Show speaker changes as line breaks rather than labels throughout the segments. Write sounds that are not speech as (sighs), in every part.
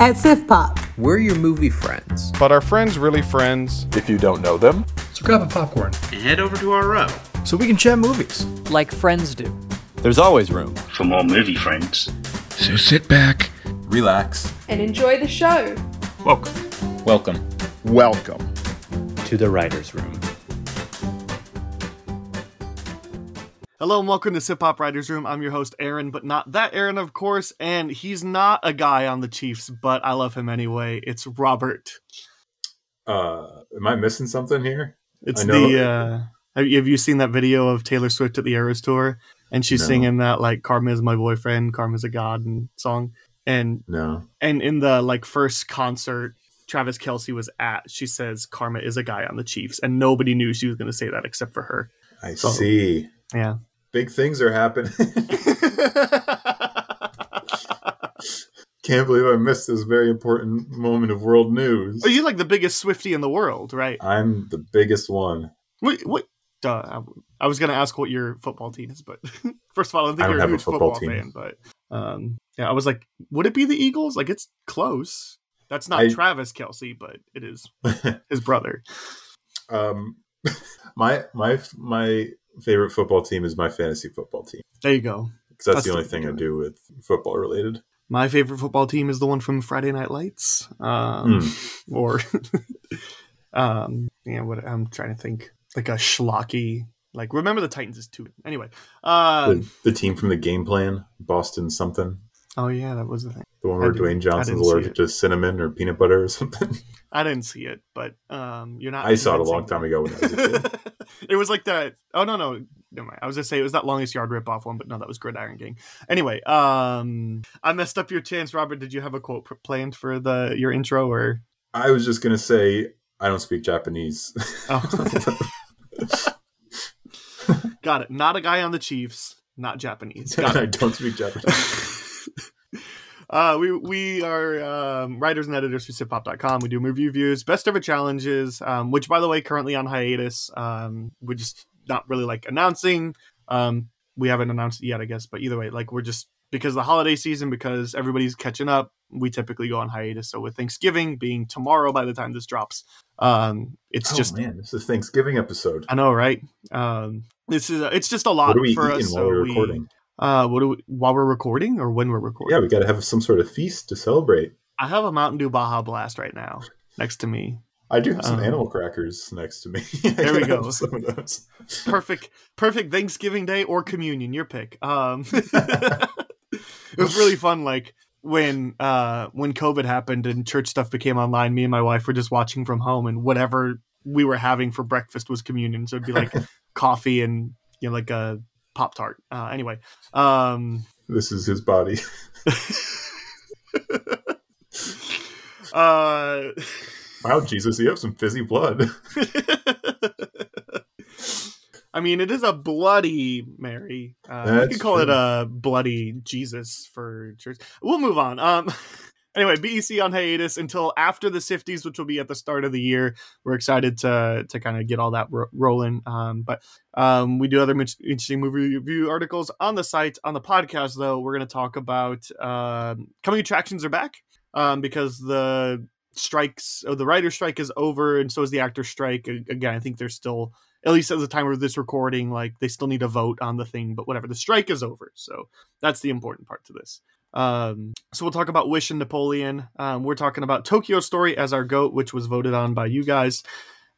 At Siftpop,
We're your movie friends.
But are friends really friends?
If you don't know them,
So grab a popcorn
and head over to our row
so we can chat movies.
like friends do.
there's always room.
for more movie friends.
So sit back.
Relax.
and enjoy the show.
Welcome.
Welcome
Welcome.
to the writer's room.
Hello and welcome to Siftpop Writers Room. I'm your host Aaron, but not that Aaron, of course. And he's not a guy on the Chiefs, but I love him anyway. It's Robert.
Uh, am I missing something here?
It's the. uh have you, have you seen that video of Taylor Swift at the Eras tour? And she's
No.
singing that like "Karma is my boyfriend, Karma's a god" and song. And
No.
and in the like first concert Travis Kelce was at, she says Karma is a guy on the Chiefs, and nobody knew she was going to say that except for her.
I
So-
see.
Yeah.
Big things are happening. (laughs) Can't believe I missed this very important moment of world news.
Are you like the biggest Swifty in the world, right?
I'm the biggest one.
Wait, what? Duh, I, was gonna ask what your football team is, but (laughs) first of all, I don't think
I don't
you're a
have a
huge
football
football,
team.
fan. But um, yeah, I was like, would it be the Eagles? Like, it's close. That's not
I-
Travis Kelce, but it is (laughs) his brother.
um, my my my favorite football team is my fantasy football team
There you go.
because that's,
That's
the only thing I do with football related.
My favorite football team is the one from Friday Night Lights, um,
Hmm. (laughs)
or (laughs) um, yeah, what I'm trying to think, like a schlocky. Like, remember the Titans is two. Anyway, um,
the, the team from the game plan, Boston something.
oh yeah, that was the thing.
The one where Dwayne Johnson's allergic to cinnamon or peanut butter or (laughs) something.
I didn't see it, but um, you're not.
I saw it a long time ago when I was a kid. (laughs)
it was like that. Oh no, no, never mind. I was gonna say it was that longest yard rip off one, but no, that was Gridiron Gang. Anyway, um, I messed up your chance, Robert. Did you have a quote planned for the your intro or?
I was just gonna say I don't speak Japanese.
Oh. (laughs) Got it. Not a guy on the Chiefs. Not Japanese. Got
I don't speak Japanese.
Uh, we we are um, writers and editors for siftpop.com. We do movie reviews, best ever challenges, um, which by the way currently on hiatus. Um, we're just not really like announcing. Um, we haven't announced it yet, I guess, but either way, like we're just because the holiday season, because everybody's catching up. We typically go on hiatus. So with Thanksgiving being tomorrow by the time this drops, um, it's
oh
just
man, this is a Thanksgiving episode.
I know, right? Um, this is it's just a lot
What are we
for us.
while
so
we're
we-
recording?
Uh, what do we, while we're recording or when we're recording?
Yeah, we got to have some sort of feast to celebrate.
I have a Mountain Dew Baja Blast right now next to me.
I do have some
Um,
animal crackers next to me. (laughs)
There we go.
Some of those.
Perfect, perfect Thanksgiving Day or communion, your pick. Um, (laughs) it was really (laughs) fun. Like when uh when COVID happened and church stuff became online, me and my wife were just watching from home, and whatever we were having for breakfast was communion. So it'd be like coffee and you know like a pop tart. Uh, anyway, um,
This is his body. (laughs)
uh. (laughs)
Wow, Jesus, you have some fizzy blood. (laughs)
I mean, it is a bloody Mary. Uh,
That's
could call it a bloody Jesus for church. We'll move on. Um, anyway, BEC on hiatus until after the Sifties, which will be at the start of the year. We're excited to to kind of get all that ro- rolling. Um, but um, we do other interesting movie review articles on the site. On the podcast, though, we're going to talk about um, coming attractions are back um, because the strikes, oh, the writer strike is over, and so is the actor strike. Again, I think there's still at least at the time of this recording, like they still need a vote on the thing, but whatever. The strike is over, so that's the important part to this. Um, so we'll talk about Wish and Napoleon. Um, we're talking about Tokyo Story as our goat, which was voted on by you guys,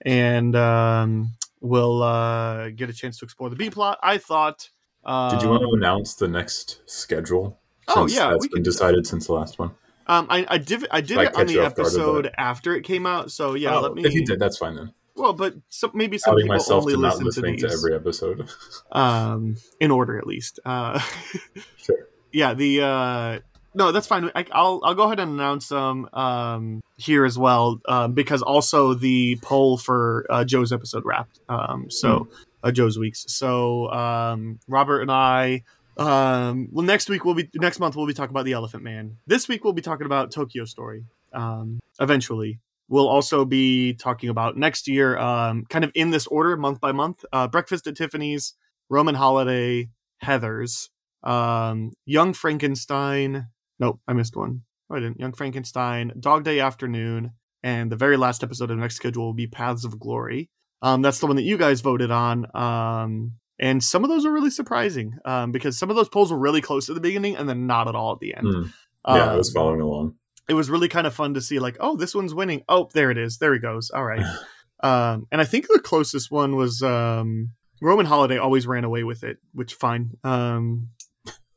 and um, we'll uh, get a chance to explore the B plot. I thought. Um,
Did you want to announce the next schedule?
Oh, yeah,
that's
we
been
can do that.
decided since the last one.
Um, I, I did I did
I
it on the
you off guard with
episode after it came out. So yeah,
Oh,
let me.
If you did, that's fine then.
Well, but some, maybe some
Outing
people
myself
only
to not
listen to these.
to every episode. (laughs)
um in order at least uh (laughs)
sure.
Yeah the uh no that's fine. I, i'll i'll go ahead and announce them um here as well um because also the poll for uh joe's episode wrapped um so uh, joe's weeks. So um robert and i um well next week we'll be next month we'll be talking about the elephant man. This week we'll be talking about tokyo story um eventually. We'll also be talking about next year um kind of in this order month by month uh breakfast at tiffany's roman holiday heathers um young frankenstein nope i missed one I didn't. Young Frankenstein, Dog Day Afternoon, and the very last episode of the next schedule will be Paths of Glory. Um, that's the one that you guys voted on. Um, and some of those are really surprising um, because some of those polls were really close at the beginning and then not at all at the end.
Hmm. Yeah, I was following along.
it was really kind of fun to see like oh this one's winning oh there it is there he goes all right (laughs) um and i think the closest one was um roman holiday always ran away with it which fine um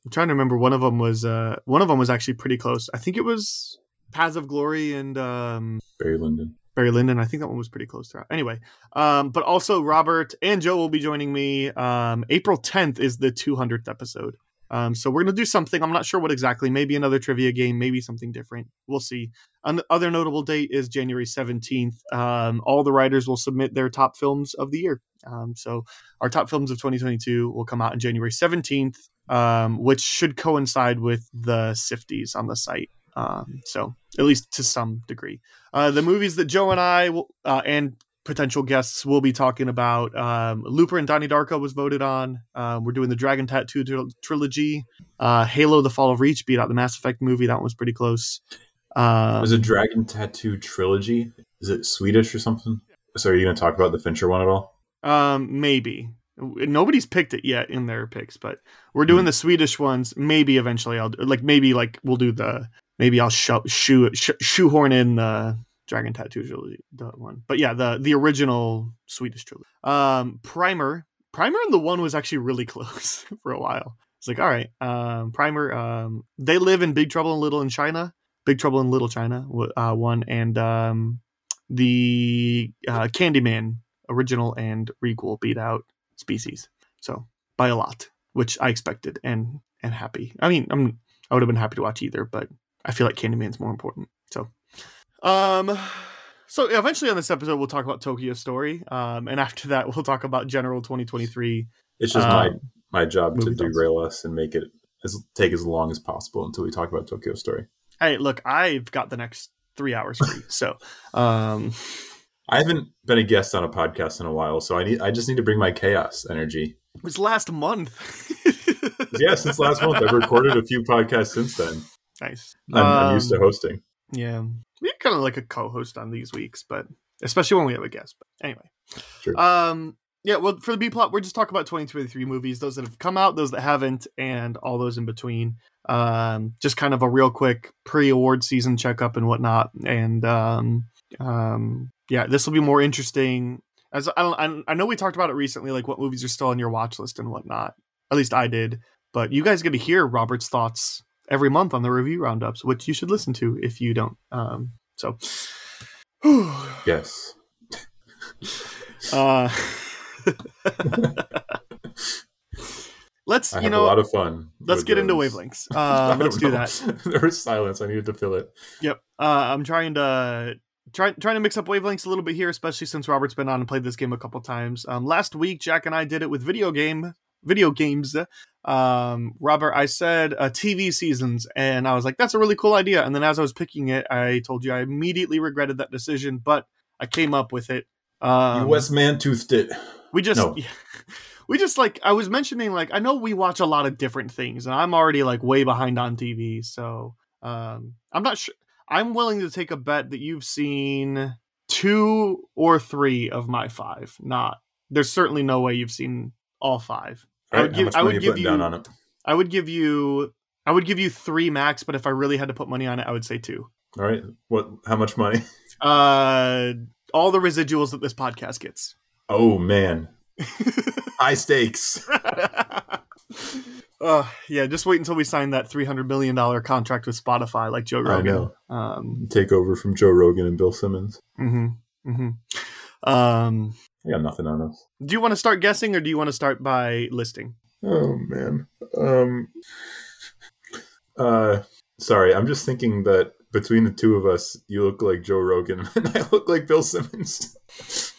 i'm trying to remember one of them was uh one of them was actually pretty close i think it was paths of glory and um
Barry Lyndon.
Barry Lyndon. I think that one was pretty close throughout. Anyway, um, but also Robert and Joe will be joining me. Um, April 10th is the 200th episode. Um, so we're going to do something. I'm not sure what exactly. Maybe another trivia game, maybe something different. We'll see. Another notable date is January 17th. Um, all the writers will submit their top films of the year. Um, so our top films of 2022 will come out on January 17th, um, which should coincide with the Sifties on the site. Um, so at least to some degree. Uh, the movies that Joe and I will, uh, and potential guests will be talking about. Um, Looper and Donnie Darko was voted on. Um, we're doing the Dragon Tattoo tril- trilogy. Uh, Halo: The Fall of Reach beat out the Mass Effect movie. That one was pretty close. Um,
Was it Dragon Tattoo trilogy? Is it Swedish or something? So are you going to talk about the Fincher one at all?
Um, maybe nobody's picked it yet in their picks, but we're doing
Hmm.
the Swedish ones. Maybe eventually I'll do, like maybe like we'll do the maybe I'll show, shoe, sh- shoehorn in the Dragon Tattoo trilogy the one. But yeah, the the original Swedish trilogy. Um, Primer, Primer and the one was actually really (laughs) close for a while. It's like all right, um, Primer. Um, they live in Big Trouble in Little in China. Big Trouble in Little China, uh, one and um, the uh, Candyman original and requel beat out species so by a lot which i expected and and happy i mean i'm i would have been happy to watch either but i feel like candyman's more important so um so eventually on this episode we'll talk about tokyo story um and after that (laughs) we'll talk about general 2023
It's just my
Um,
my job to
thoughts.
derail us and make it as take as long as possible until we talk about Tokyo Story.
hey look i've got the next three hours free so um
I haven't been a guest on a podcast in a while, so I need I just need to bring my chaos energy.
it was last month (laughs)
Yeah, since last month I've recorded a few podcasts since then.
nice
I'm, I'm used to
Um,
hosting.
Yeah, we're kind of like a co-host on these weeks, but especially when we have a guest. But anyway,
Sure.
um, yeah. Well, for the B plot, we're just talking about 2023 movies, those that have come out, those that haven't, and all those in between. Um, just kind of a real quick pre-award season checkup and whatnot, and um, um, yeah, this will be more interesting. As I don't, I, know we talked about it recently, like what movies are still on your watch list and whatnot. At least I did, but you guys get to hear Robert's thoughts every month on the review roundups, which you should listen to if you don't. Um, so, (sighs)
Yes.
uh, (laughs) let's
I
you know
a lot of fun.
let's get into wavelengths. Um, (laughs) let's do
know.
that. (laughs)
there was silence. I needed to fill it.
Yep. Uh, I'm trying to try, trying to mix up wavelengths a little bit here, especially since Robert's been on and played this game a couple times. Um, last week, Jack and I did it with video game video games. Um, Robert, I said uh, TV seasons, and I was like, "That's a really cool idea." And then as I was picking it, I told you I immediately regretted that decision, but I came up with it. Um,
you West Man toothed it.
we just
No. (laughs)
we just like I was mentioning like I know we watch a lot of different things and I'm already like way behind on TV so um I'm not sure I'm willing to take a bet that you've seen two or three of my five not there's certainly no way you've seen all five I would give- I would
you
give you-
on it?
I would give you I would give you 3 max but if I really had to put money on it I would say 2
All right. What? How much money? (laughs)
uh all the residuals that this podcast gets
Oh man, (laughs) high stakes. (laughs)
uh, yeah, just wait until we sign that three hundred million dollar contract with Spotify, like Joe
I
Rogan.
know.
Um,
Take over from Joe Rogan and Bill Simmons.
hmm hmm Um,
I got nothing on us.
do you want to start guessing, or do you want to start by listing?
Oh man. Um. Uh. Sorry, I'm just thinking that between the two of us, you look like Joe Rogan (laughs) and I look like Bill Simmons. (laughs)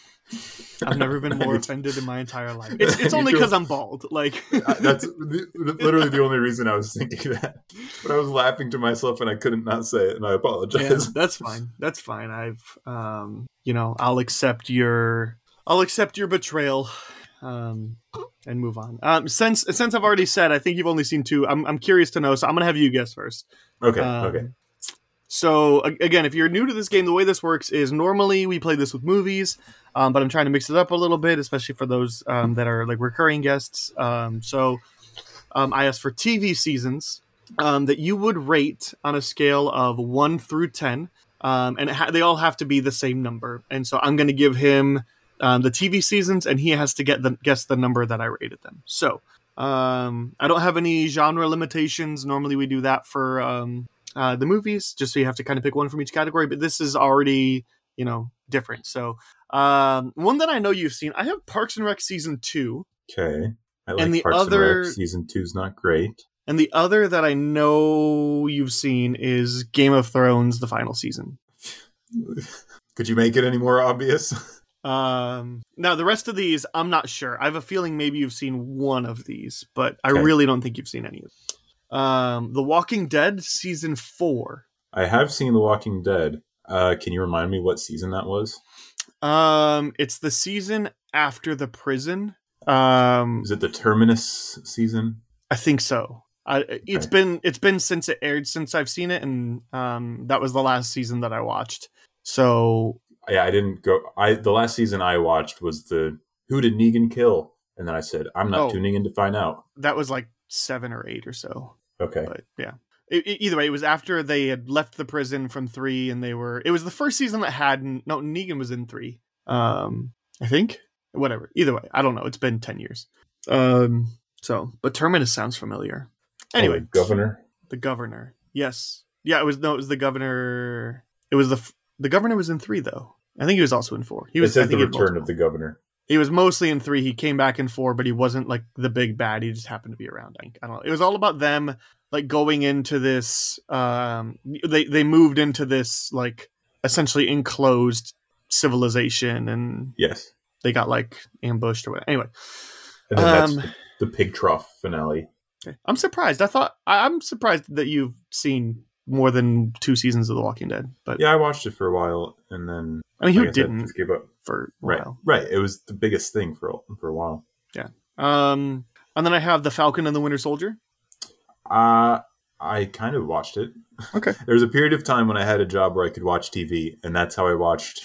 I've never been more
need-
offended in my entire life. It's, it's only because I'm bald. Like
That's the- the- literally the only reason I was thinking that. But I was laughing to myself and I couldn't not say it, and I
yeah,
apologize.
that's fine. That's fine. I've um, you know, I'll accept your I'll accept your betrayal. Um, and move on. Um, since since I've already said, I think you've only seen two. I'm I'm curious to know, so I'm gonna have you guess first.
Okay,
Um,
okay.
So again, if you're new to this game, the way this works is normally we play this with movies, um, but I'm trying to mix it up a little bit, especially for those um, that are like recurring guests. Um, so um, I asked for TV seasons um, that you would rate on a scale of one through ten, um, and ha- they all have to be the same number. And so I'm going to give him the TV seasons, and he has to get the guess the number that I rated them. So I don't have any genre limitations. Normally we do that for uh, the movies, just so you have to kind of pick one from each category. But this is already you know different. So um, one that I know you've seen, I have Parks and Rec season two.
Okay. I like
And the
Parks
other-
and Rec. Season two's not great.
And the other that I know you've seen is Game of Thrones, the final season. (laughs)
Could you make it any more obvious?
Um, now the rest of these, I'm not sure. I have a feeling maybe you've seen one of these, but I really don't think you've seen any of them. Um, The Walking Dead season four.
I have seen The Walking Dead. Uh, can you remind me what season that was?
Um, it's the season after the prison. Um,
Is it the Terminus season?
I think so. I, it's
Okay.
been it's been since it aired since I've seen it, and um, that was the last season that I watched. So
Yeah, I didn't go. I the last season I watched was the Who did Negan kill? And then I said, I'm not
Oh.
tuning in to find out.
that was like seven or eight or so.
Okay.
But yeah, E- e- either way, it was after they had left the prison from three, and they were. It was the first season that had no Negan was in three. Um, I think whatever. Either way, I don't know. It's been ten years. Um, so but Terminus sounds familiar. Anyway,
Oh, governor.
the governor. Yes, yeah. It was no. It was the governor. It was the the governor was in three though. I think he was also in four. He
It
was. I
says
think
the return of the governor.
He was mostly in three. He came back in four, but he wasn't like the big bad. He just happened to be around. I, I don't know. It was all about them like going into this. Um, they they moved into this like essentially enclosed civilization, and
Yes.
they got like ambushed or whatever. Anyway,
And then that's
Um,
the, the pig trough finale.
I'm surprised. I thought I, I'm surprised that you've seen more than two seasons of The Walking Dead. But
Yeah, I watched it for a while and then
I mean, who
like I
didn't
just gave up.
for
Right.
while?
Right. It was the biggest thing for a- for a while. Yeah.
Um, and then I have The Falcon and the Winter Soldier.
Uh I kind of watched it.
Okay. (laughs)
there was a period of time when I had a job where I could watch TV, and that's how I watched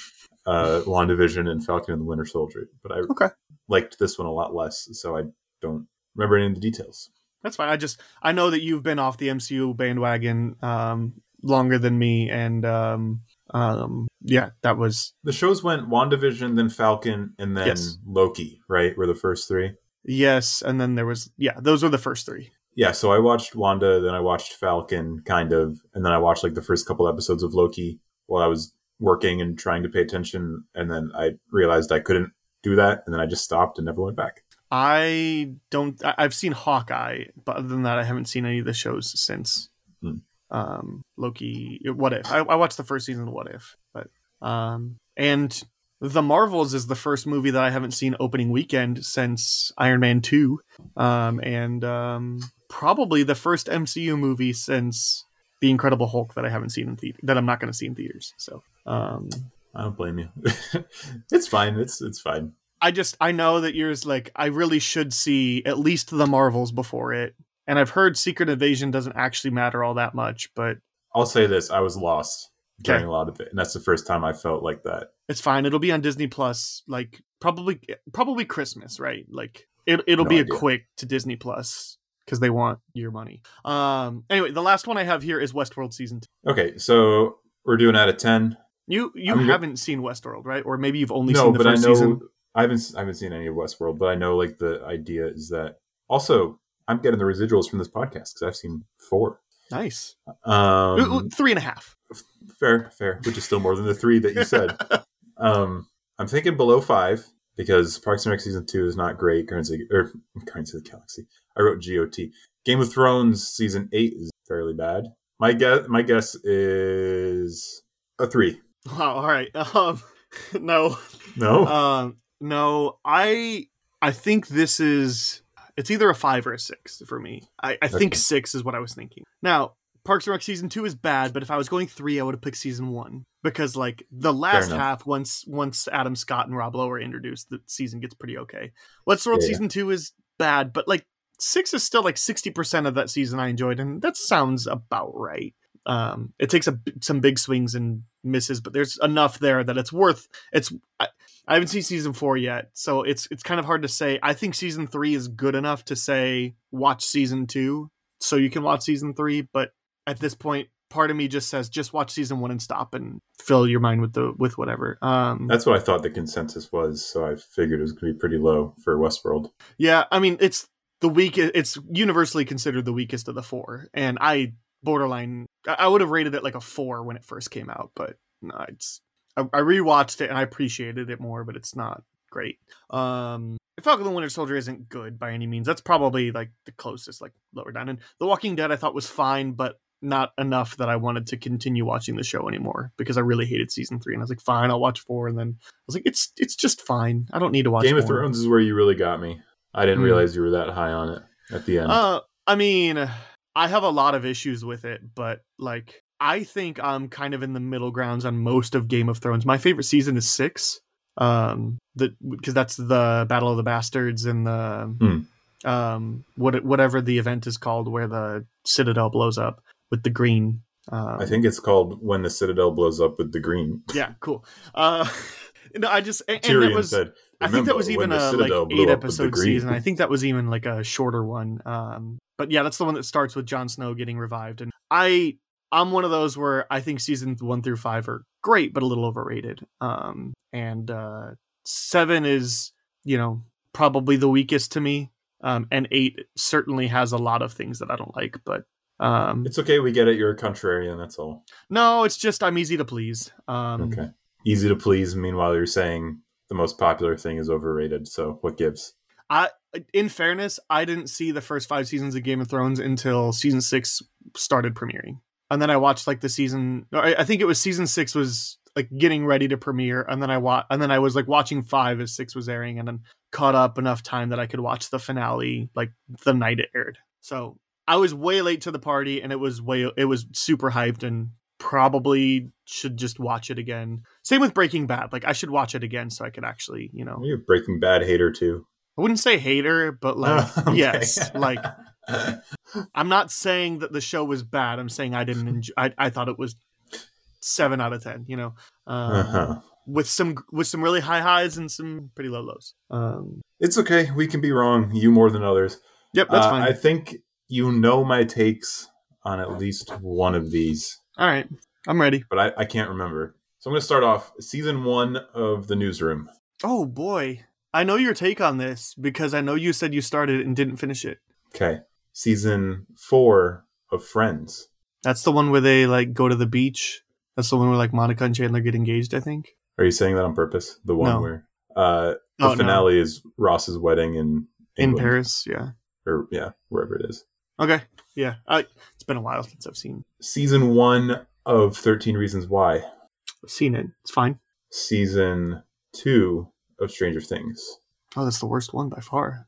uh WandaVision and Falcon and the Winter Soldier. But I
Okay.
liked this one a lot less, so I don't remember any of the details.
That's fine. I just I know that you've been off the MCU bandwagon um longer than me and um um yeah, that was
The shows went WandaVision, then Falcon, and then
Yes.
Loki, right? Were the first three.
yes, and then there was yeah, those were the first 3.
Yeah, so I watched Wanda, then I watched Falcon, kind of, and then I watched like the first couple episodes of Loki while I was working and trying to pay attention, and then I realized I couldn't do that, and then I just stopped and never went back.
I don't I, I've seen Hawkeye, but other than that I haven't seen any of the shows since
Hmm.
um Loki What If. I, I watched the first season of What If, but um and The Marvels is the first movie that I haven't seen opening weekend since Iron Man 2. Um and um probably the first MCU movie since The Incredible Hulk that I haven't seen in theater that I'm not going to see in theaters. So, um
I don't blame you. (laughs) it's fine. It's it's fine.
I just I know that yours like I really should see at least the Marvels before it. And I've heard Secret Invasion doesn't actually matter all that much, but
I'll say this: I was lost during a lot of it, and that's the first time I felt like that.
it's fine. It'll be on Disney Plus like probably probably Christmas, right? Like it it'll
No
be
idea.
a quick to Disney Plus because they want your money. Um anyway, the last one I have here is Westworld season 2.
Okay, so we're doing out of ten.
You you
I'm
haven't seen Westworld, right? Or maybe you've only
no,
seen the
but I
first
know
season.
I haven't I haven't seen any of Westworld, but I know like the idea is that also I'm getting the residuals from this podcast because I've seen four.
Nice.
Um,
Three and a half.
fair, fair, which is still more than the three that you said. (laughs) um, I'm thinking below five because Parks and Rec season two is not great. Currency or Currency of the Galaxy. I wrote GOT. Game of Thrones season eight is fairly bad. My guess, my guess is a three.
Wow, all right. (laughs) Um no.
No,
Um, no, I I think this is it's either a five or a six for me. I, I think six is what I was thinking. Now, Parks and Rec season two is bad, but if I was going three, I would have picked season one because like the last half, once once Adam Scott and Rob Lowe are introduced, the season gets pretty okay. Westworld
Yeah.
season two is bad, but like six is still like sixty percent of that season I enjoyed, and that sounds about right. um, it takes a, some big swings and misses, but there's enough there that it's worth. It's I, I haven't seen season four yet, so it's it's kind of hard to say. I think season three is good enough to say watch season two, so you can watch season three. But at this point, part of me just says just watch season one and stop and fill your mind with the with whatever. Um,
That's what I thought the consensus was, so I figured it was going to be pretty low for Westworld.
yeah, I mean it's the weak. It's universally considered the weakest of the four, and I borderline. I I would have rated it like a four when it first came out, but no, it's. I, I rewatched it and I appreciated it more, but it's not great. Um, Falcon the Winter Soldier isn't good by any means. That's probably like the closest, like lower down. And The Walking Dead I thought was fine, but not enough that I wanted to continue watching the show anymore because I really hated season three. And I was like, fine, I'll watch four. And then I was like, it's it's just fine. I don't need to watch
Game of. Thrones is where you really got me. I didn't
Hmm.
realize you were that high on it at the end.
Uh, I mean, I have a lot of issues with it, but like, I think I'm kind of in the middle grounds on most of Game of Thrones. My favorite season is six, um, the because that's the Battle of the Bastards and the, um, what whatever the event is called where the Citadel blows up with the green. Um,
I think it's called When the Citadel Blows Up with the Green. (laughs)
yeah, cool. Uh, (laughs) no, I just and,
Tyrion
was.
said,
I think that was even a like eight
up with the
episode season. I think that was even like a shorter one. Um, but yeah, that's the one that starts with Jon Snow getting revived. And I, I'm one of those where I think seasons one through five are great, but a little overrated. Um, and uh, seven is, you know, probably the weakest to me. Um, and eight certainly has a lot of things that I don't like, but um,
It's okay, we get it. You're a contrarian, that's all.
no, it's just I'm easy to please. Um,
Okay. Easy to please. Meanwhile, you're saying the most popular thing is overrated. So what gives?
I, in fairness, I didn't see the first five seasons of Game of Thrones until season six started premiering, and then I watched like the season. I, I think it was season six was like getting ready to premiere, and then I wa- and then I was like watching five as six was airing, and then caught up enough time that I could watch the finale like the night it aired. So I was way late to the party, and it was way it was super hyped, and probably should just watch it again. Same with Breaking Bad. Like I should watch it again so I could actually, you know,
You're a Breaking Bad hater too.
I wouldn't say hater, but like (laughs)
Okay.
yes, like (laughs) I'm not saying that the show was bad. I'm saying I didn't enjoy. I, I thought it was seven out of ten. You know, um,
Uh-huh.
with some with some really high highs and some pretty low lows. Um,
It's okay. We can be wrong. You more than others.
yep, that's
Uh,
fine.
I think you know my takes on at least one of these,
All right, I'm ready.
but I, I can't remember. So I'm going to start off season one of The Newsroom.
Oh boy, I know your take on this because I know you said you started it and didn't finish it.
Okay. Season four of Friends.
That's the one where they like go to the beach. That's the one where like Monica and Chandler get engaged. I think.
Are you saying that on purpose? The one
No.
where uh, the
Oh, no.
finale is Ross's wedding in
In Paris, yeah.
or yeah, wherever it is.
Okay, yeah. I, it's been a while since I've seen
Season one of Thirteen Reasons Why.
seen it. It's fine.
Season two of Stranger Things.
Oh, that's the worst one by far.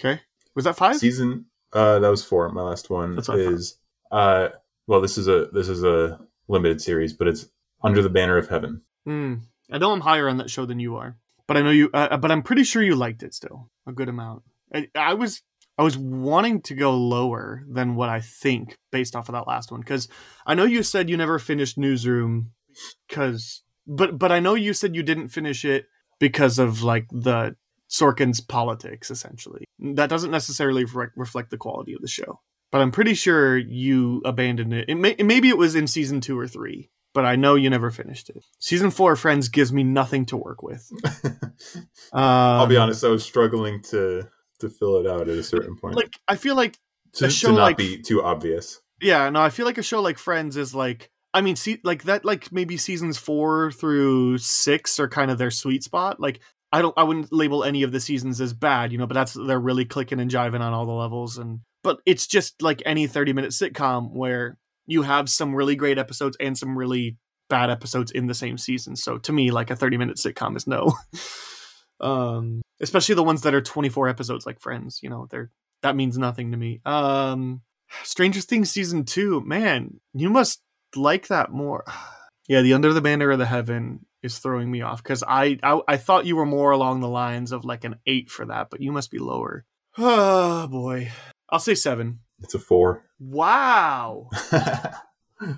Okay, was that five?
Season uh, that was four. My last one
That's what I thought.
is uh, well, this is a this is a limited series, but it's Under the Banner of Heaven.
Hmm. I know I'm higher on that show than you are, but I know you. Uh, but I'm pretty sure you liked it still a good amount. I, I was I was wanting to go lower than what I think based off of that last one because I know you said you never finished Newsroom because but but I know you said you didn't finish it because of like the Sorkin's politics essentially. That doesn't necessarily re- reflect the quality of the show. But I'm pretty sure you abandoned it. it may, maybe it was in season two or three, but I know you never finished it. Season four, of Friends, gives me nothing to work with. (laughs) Um,
I'll be honest, I was struggling to to fill it out at a certain point
Like I feel like
to,
a
to
show
not
like-
be too obvious.
Yeah, no, I feel like a show like Friends is like I mean, see like that like maybe seasons 4 through 6 are kind of their sweet spot. Like I don't I wouldn't label any of the seasons as bad, you know, but that's they're really clicking and jiving on all the levels and but it's just like any 30-minute sitcom where you have some really great episodes and some really bad episodes in the same season. So to me like a 30-minute sitcom is no. (laughs) um especially the ones that are 24 episodes like Friends, you know, they're that means nothing to me. Um Stranger Things season two, man, you must like that more. (sighs) yeah, the Under the Banner of the Heaven is throwing me off because I, I I thought you were more along the lines of like an eight for that, but you must be lower. Oh (sighs) boy, I'll say seven.
It's a four.
Wow. (laughs)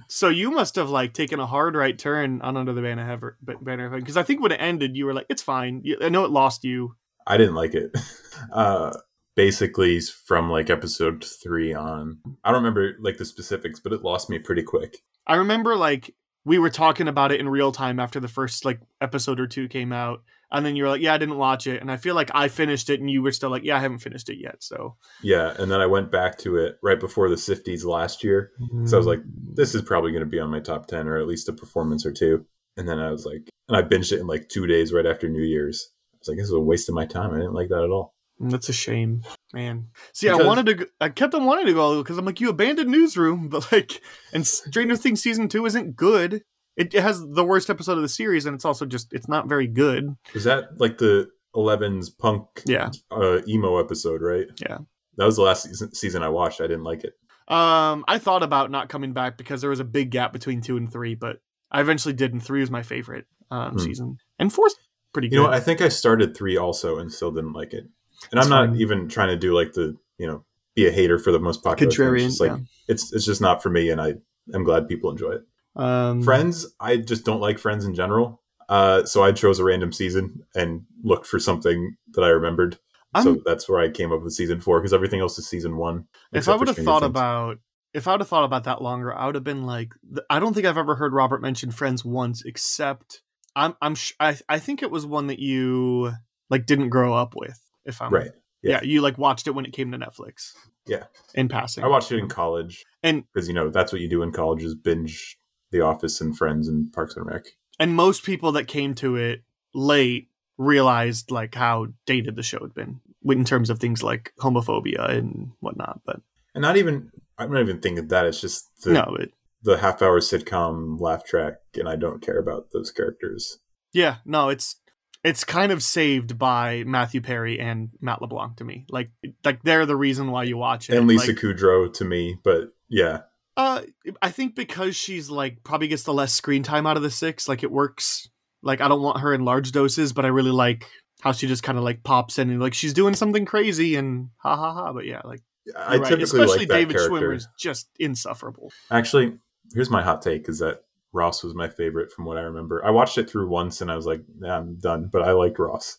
So you must have like taken a hard right turn on Under the Banner of Heaven, Banner of Heaven, because I think when it ended, you were like, "It's fine." I know it lost you.
I didn't like it. (laughs) Uh, basically, from like episode three on, I don't remember like the specifics, but it lost me pretty quick.
I remember like we were talking about it in real time after the first like episode or two came out, and then you were like, "Yeah, I didn't watch it," and I feel like I finished it, and you were still like, "Yeah, I haven't finished it yet." So
Yeah, and then I went back to it right before the Sifties last year. So I was like, mm. this is probably going to be on my top 10 or at least a performance or two. And then I was like, and I binged it in like two days right after New Year's. I was like, this is a waste of my time. I didn't like that at all.
That's a shame, man. See, I wanted to. go- I kept on wanting to go because I'm like, you abandoned Newsroom, (laughs) but like, and (laughs) Stranger Things season two isn't good. It, it has the worst episode of the series, and it's also just it's not very good.
Is that like the 11's punk
Yeah.
uh, emo episode, right?
Yeah.
That was the last season, season I watched. I didn't like it.
Um, I thought about not coming back because there was a big gap between two and three, but I eventually did, and three was my favorite um,
Hmm.
season, and four's pretty good.
You know. I think I started three also and still didn't like it. And
It's
I'm not even trying to do like the, you know, be a hater for the most popular. It's
Contrarian,
just like
yeah.
it's it's just not for me, and I I'm glad people enjoy it.
um,
Friends, I just don't like Friends in general. Uh, so I chose a random season and looked for something that I remembered. so
I'm-
that's where I came up with season four because everything else is season one.
If I would have thought
Things.
about if I would have thought about that longer, I would have been like, I don't think I've ever heard Robert mention Friends once, except I'm I'm sh- I I think it was one that you like didn't grow up with. If I'm
right,
yeah.
Yeah.
you like watched it when it came to Netflix.
Yeah.
in passing.
I watched it in college,
And-
because you know that's what you do in college is binge The Office and Friends and Parks and Rec.
and most people that came to it late realized like how dated the show had been in terms of things like homophobia and whatnot. But
And not even I'm not even thinking of that it's just the
no, it
the half hour sitcom laugh track, and I don't care about those characters.
Yeah, no, it's it's kind of saved by Matthew Perry and Matt LeBlanc to me. Like like they're the reason why you watch it.
And Lisa
Like,
Kudrow to me, but yeah,
uh I think because she's like probably gets the less screen time out of the six, like it works. Like I don't want her in large doses, but I really like how she just kind of like pops in and like she's doing something crazy and ha ha ha. But yeah, like
I
right.
typically
especially
like that
David
character.
Schwimmer is just insufferable.
Actually, here's my hot take: is that Ross was my favorite from what I remember. I watched it through once, and I was like, "Yeah, I'm done." But I liked Ross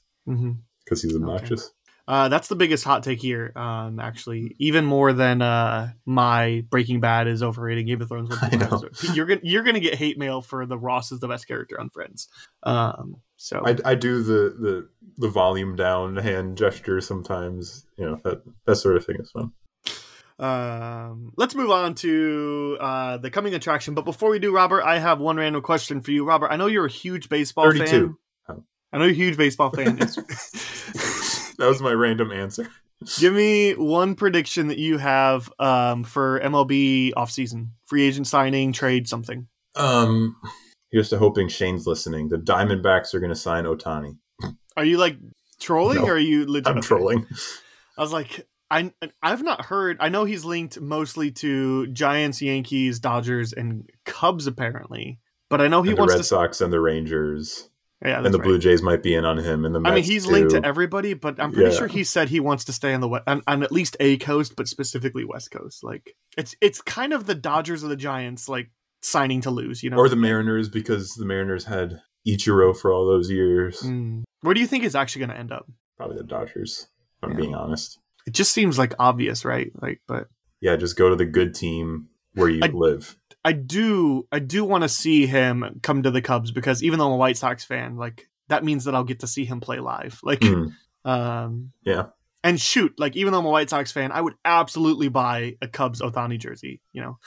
because he's obnoxious.
Uh, that's the biggest hot take here. Um, actually, even more than uh, my Breaking Bad is overrated. Game of Thrones. (laughs)
I know.
You're gonna you're gonna get hate mail for the Ross is the best character on Friends. Um, so
I, I do the, the the volume down hand gesture sometimes. You know that that sort of thing is fun.
Um, let's move on to uh, the coming attraction. But before we do, Robert, I have one random question for you, Robert. I know you're a huge baseball
32.
fan.
Oh.
I know you're a huge baseball fan. (laughs) (laughs)
That was my random answer.
Give me one prediction that you have um, for MLB offseason. Free agent signing, trade, something.
Um, here's to hoping Shane's listening. The Diamondbacks are going to sign Ohtani.
Are you like trolling
No,
or are you legit?
I'm trolling.
I was like, I I've not heard. I know he's linked mostly to Giants, Yankees, Dodgers, and Cubs apparently. But I know he
and the
wants
Red
to.
Sox and the Rangers
yeah,
and the
right.
Blue Jays might be in on him. And the Mets
I mean, he's linked to everybody, but I'm pretty
Yeah.
sure he said he wants to stay on the west, on, on at least a coast, but specifically West Coast. Like it's it's kind of the Dodgers or the Giants, like signing to lose. You know,
or the Mariners because the Mariners had Ichiro for all those years.
Mm. Where do you think it's actually going to end up?
Probably the Dodgers. If I'm
Yeah.
being honest.
It just seems like obvious, right? Like, but
Yeah, just go to the good team where you
I-
live.
I do I do want to see him come to the Cubs because even though I'm a White Sox fan, like that means that I'll get to see him play live. (laughs) Like
Hmm.
um
Yeah.
and shoot, like even though I'm a White Sox fan, I would absolutely buy a Cubs Ohtani jersey, you know.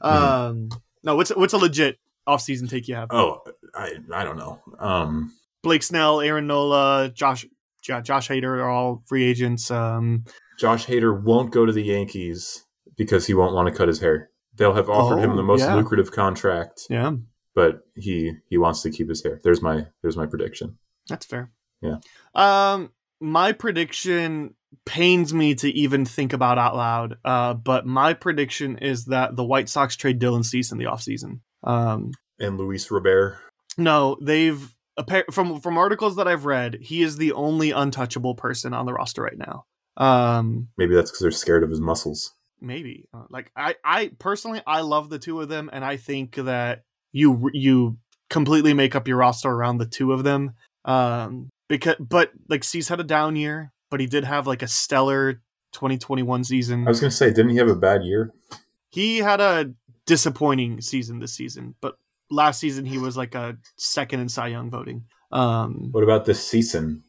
Um no, what's what's a legit off-season take you have?
Oh, I I don't know. Um,
Blake Snell, Aaron Nola, Josh Josh Hader are all free agents. Um
Josh Hader won't go to the Yankees because he won't want to cut his hair. They'll have offered him
Oh,
the most
yeah.
lucrative contract,
yeah,
but he he wants to keep his hair. There's my there's my prediction.
that's fair.
Yeah.
Um my prediction pains me to even think about out loud. Uh, but my prediction is that the White Sox trade Dylan Cease in the offseason. Um,
And Luis Robert.
no, they've from from articles that I've read, he is the only untouchable person on the roster right now. Um,
Maybe that's because they're scared of his muscles.
maybe Uh, like I I personally I love the two of them, and I think that you you completely make up your roster around the two of them. Um, because but like Cease had a down year, but he did have like a stellar 2021 season.
I was gonna say, didn't he have a bad year?
He had a disappointing season this season, but last season he was like a second in Cy Young voting. Um,
What about this season?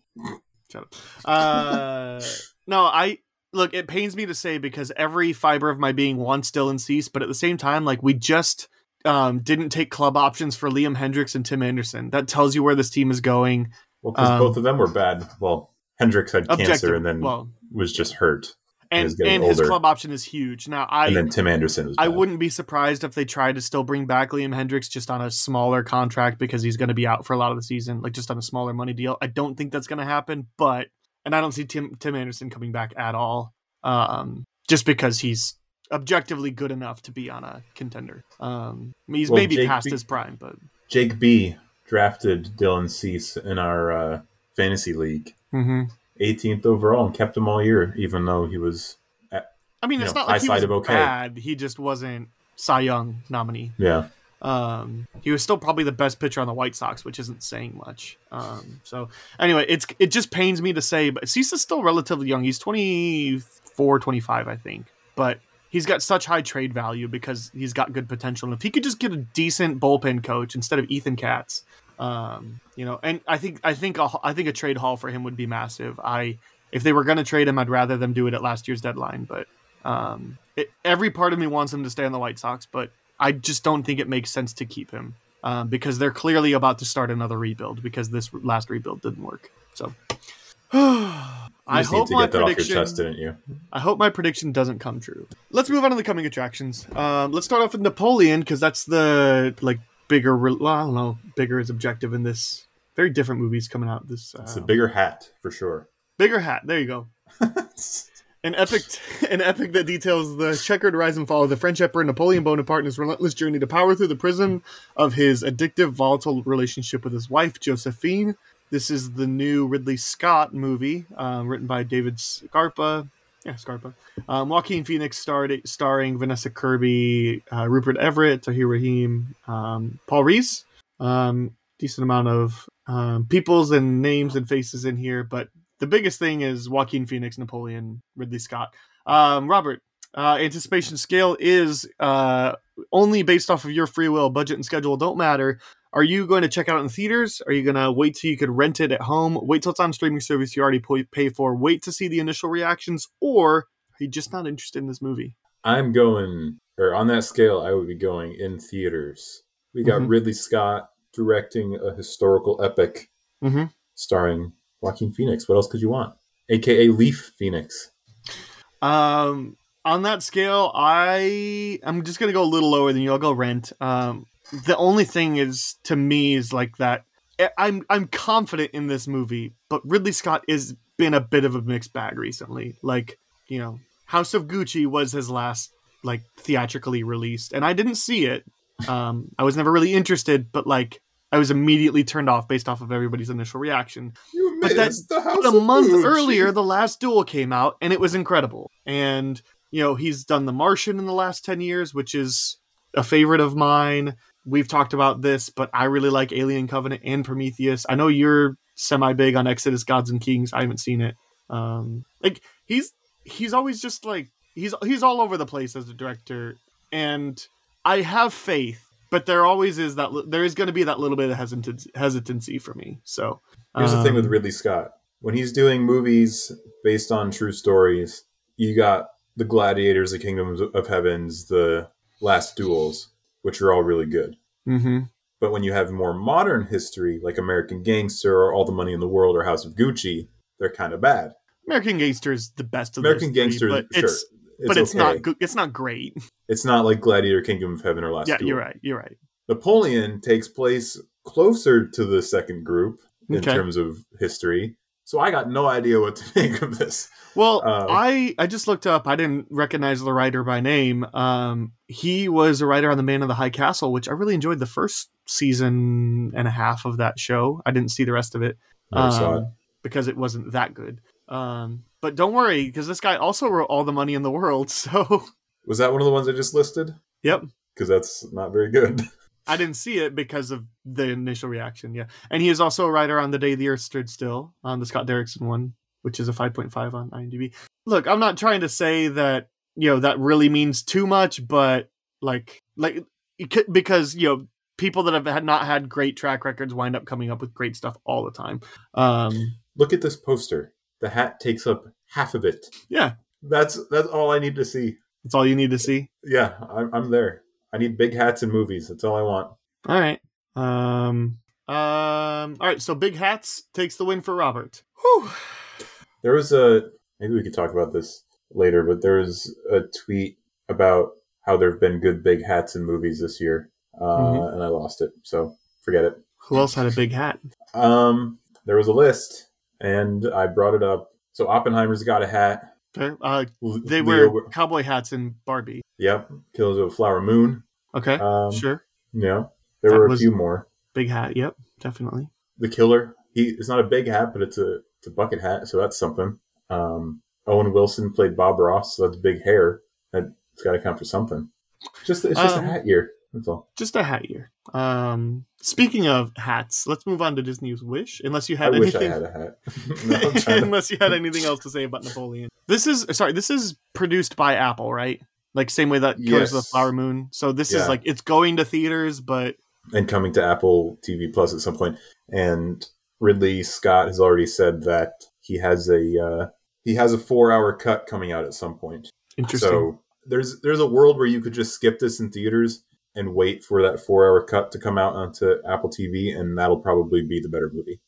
Shut up. Uh, no, I look. It pains me to say because every fiber of my being wants Dylan Cease, but at the same time, like we just um, didn't take club options for Liam Hendriks and Tim Anderson. That tells you where this team is going.
Well, because
Um,
both of them were bad. Well, Hendriks had cancer and then
well,
was just hurt,
and and his club option is huge. Now, I
and then Tim Anderson.
I wouldn't be surprised if they tried to still bring back Liam Hendriks just on a smaller contract because he's going to be out for a lot of the season, like just on a smaller money deal. I don't think that's going to happen, but and I don't see Tim Tim Anderson coming back at all, um, just because he's objectively good enough to be on a contender. Um, I mean, he's
Well,
maybe
Jake
past
B-
his prime, but
Jake B drafted Dylan Cease in our uh, fantasy league,
Mhm.
18th overall, and kept him all year, even though he was.
I mean, it's
know,
not like he was
okay.
bad. He just wasn't Cy Young nominee.
Yeah,
Um, he was still probably the best pitcher on the White Sox, which isn't saying much. Um, so anyway, it's it just pains me to say, but Cease is still relatively young. He's 24, 25, I think, but he's got such high trade value because he's got good potential. And if he could just get a decent bullpen coach instead of Ethan Katz, um, you know, and I think I think a, I think a trade haul for him would be massive. I if they were going to trade him, I'd rather them do it at last year's deadline, but um, it, every part of me wants him to stay on the White Sox, but I just don't think it makes sense to keep him um, because they're clearly about to start another rebuild because this last rebuild didn't work. So (sighs) I hope my
get that off your
prediction.
chest, didn't you?
I hope my prediction doesn't come true. Let's move on to the coming attractions. Um, let's start off with Napoleon because that's the like bigger. I don't know. Bigger is objective in this. Very different movies coming out. This uh,
It's a bigger hat for sure.
bigger hat. There you go. (laughs) An epic, (laughs) an epic that details the checkered rise and fall of the French Emperor Napoleon Bonaparte and his relentless journey to power through the prism of his addictive, volatile relationship with his wife Josephine. This is the new Ridley Scott movie, um, written by David Scarpa. Yeah, Scarpa. Um, Joaquin Phoenix starred, starring Vanessa Kirby, uh, Rupert Everett, Tahar Rahim, um, Paul Rhys. Um, decent amount of um, peoples and names and faces in here, but the biggest thing is Joaquin Phoenix, Napoleon, Ridley Scott. Um, Robert, uh, anticipation scale is uh, only based off of your free will. Budget and schedule don't matter. Are you going to check out in theaters? Are you going to wait till you could rent it at home? Wait till it's on streaming service you already pay for? Wait to see the initial reactions? Or are you just not interested in this movie?
I'm going, or on that scale, I would be going in theaters. We got
Mhm.
Ridley Scott directing a historical epic
Mm-hmm.
starring Joaquin Phoenix. What else could you want? AKA Leaf Phoenix.
Um, on that scale, I I'm just gonna go a little lower than you. I'll go rent. Um, the only thing is to me is like that. I- I'm I'm confident in this movie, but Ridley Scott has been a bit of a mixed bag recently. Like you know, House of Gucci was his last like theatrically released, and I didn't see it. Um, I was never really interested, but like I was immediately turned off based off of everybody's initial reaction.
You
But that-
the house
But a month
Gucci.
earlier, The Last Duel came out, and it was incredible. And you know, he's done The Martian in the last ten years, which is a favorite of mine. We've talked about this, but I really like Alien Covenant and Prometheus. I know you're semi big on Exodus: Gods and Kings. I haven't seen it. Um, like he's he's always just like he's he's all over the place as a director, and I have faith. But there always is that there is going to be that little bit of hesitancy, hesitancy for me. So
Here's the thing with
um,
Ridley Scott. When he's doing movies based on true stories, you got the Gladiators, the Kingdoms of Heavens, the Last Duels, which are all really good.
mhm.
But when you have more modern history, like American Gangster or All the Money in the World or House of Gucci, they're kind of bad.
American Gangster is the best of the
American
those three,
Gangster,
but
sure,
it's but it's
okay.
not. It's not great.
It's not like Gladiator, Kingdom of Heaven, or Last
yeah,
Duel.
you're right. You're right.
Napoleon takes place closer to the second group in
Okay.
terms of history. So I got no idea what to (laughs) make of this.
Well,
Uh,
I I just looked up. I didn't recognize the writer by name. Um, he was a writer on The Man of the High Castle, which I really enjoyed the first season and a half of that show. I didn't see the rest of it um,
it.
because it wasn't that good. Um, but don't worry, because this guy also wrote All the Money in the World. (laughs) So
Was that one of the ones I just listed?
Yep.
Because that's not very good.
I didn't see it because of the initial reaction. Yeah, and he is also a writer on the day the Earth stood still on the Scott Derrickson one, which is a 5.5 on IMDb. Look, I'm not trying to say that you know that really means too much, but like like because you know people that have had not had great track records wind up coming up with great stuff all the time. Um,
Look at this poster. The hat takes up half of it.
yeah,
That's that's all I need to see.
that's all you need to see.
Yeah, I'm, I'm there. I need big hats in movies. That's all I want.
All right. Um. Um. All right. So Big Hats takes the win for Robert. Whew.
There was a maybe we could talk about this later, but there was a tweet about how there have been good big hats in movies this year, uh,
Mhm.
and I lost it. So forget it.
Who else had a big hat?
Um, there was a list, and I brought it up. So Oppenheimer's got a hat.
Fair. Uh, they
Leo-
wear cowboy hats in Barbie.
Yep, Killers of a Flower Moon.
Okay,
Um,
sure.
Yeah, there
That
were a few more.
Big hat. Yep, definitely.
The Killer. He it's not a big hat, but it's a it's a bucket hat, so that's something. Um, Owen Wilson played Bob Ross, so that's big hair. That's got to count for something. Just it's just
Um,
a hat year. That's all.
Just a hat year. Um, speaking of hats, let's move on to Disney's Wish. Unless you
I
had
wish I
anything.
had a hat. (laughs) (laughs) No, I'm trying to-
unless you had anything else to say about Napoleon. This is sorry. This is produced by Apple, right? Like same way that Killers of the Flower Moon. So this is like it's going to theaters, but
and coming to Apple TV Plus at some point. And Ridley Scott has already said that he has a uh, he has a four hour cut coming out at some point.
interesting.
So there's there's a world where you could just skip this in theaters and wait for that four hour cut to come out onto Apple TV, and that'll probably be the better movie.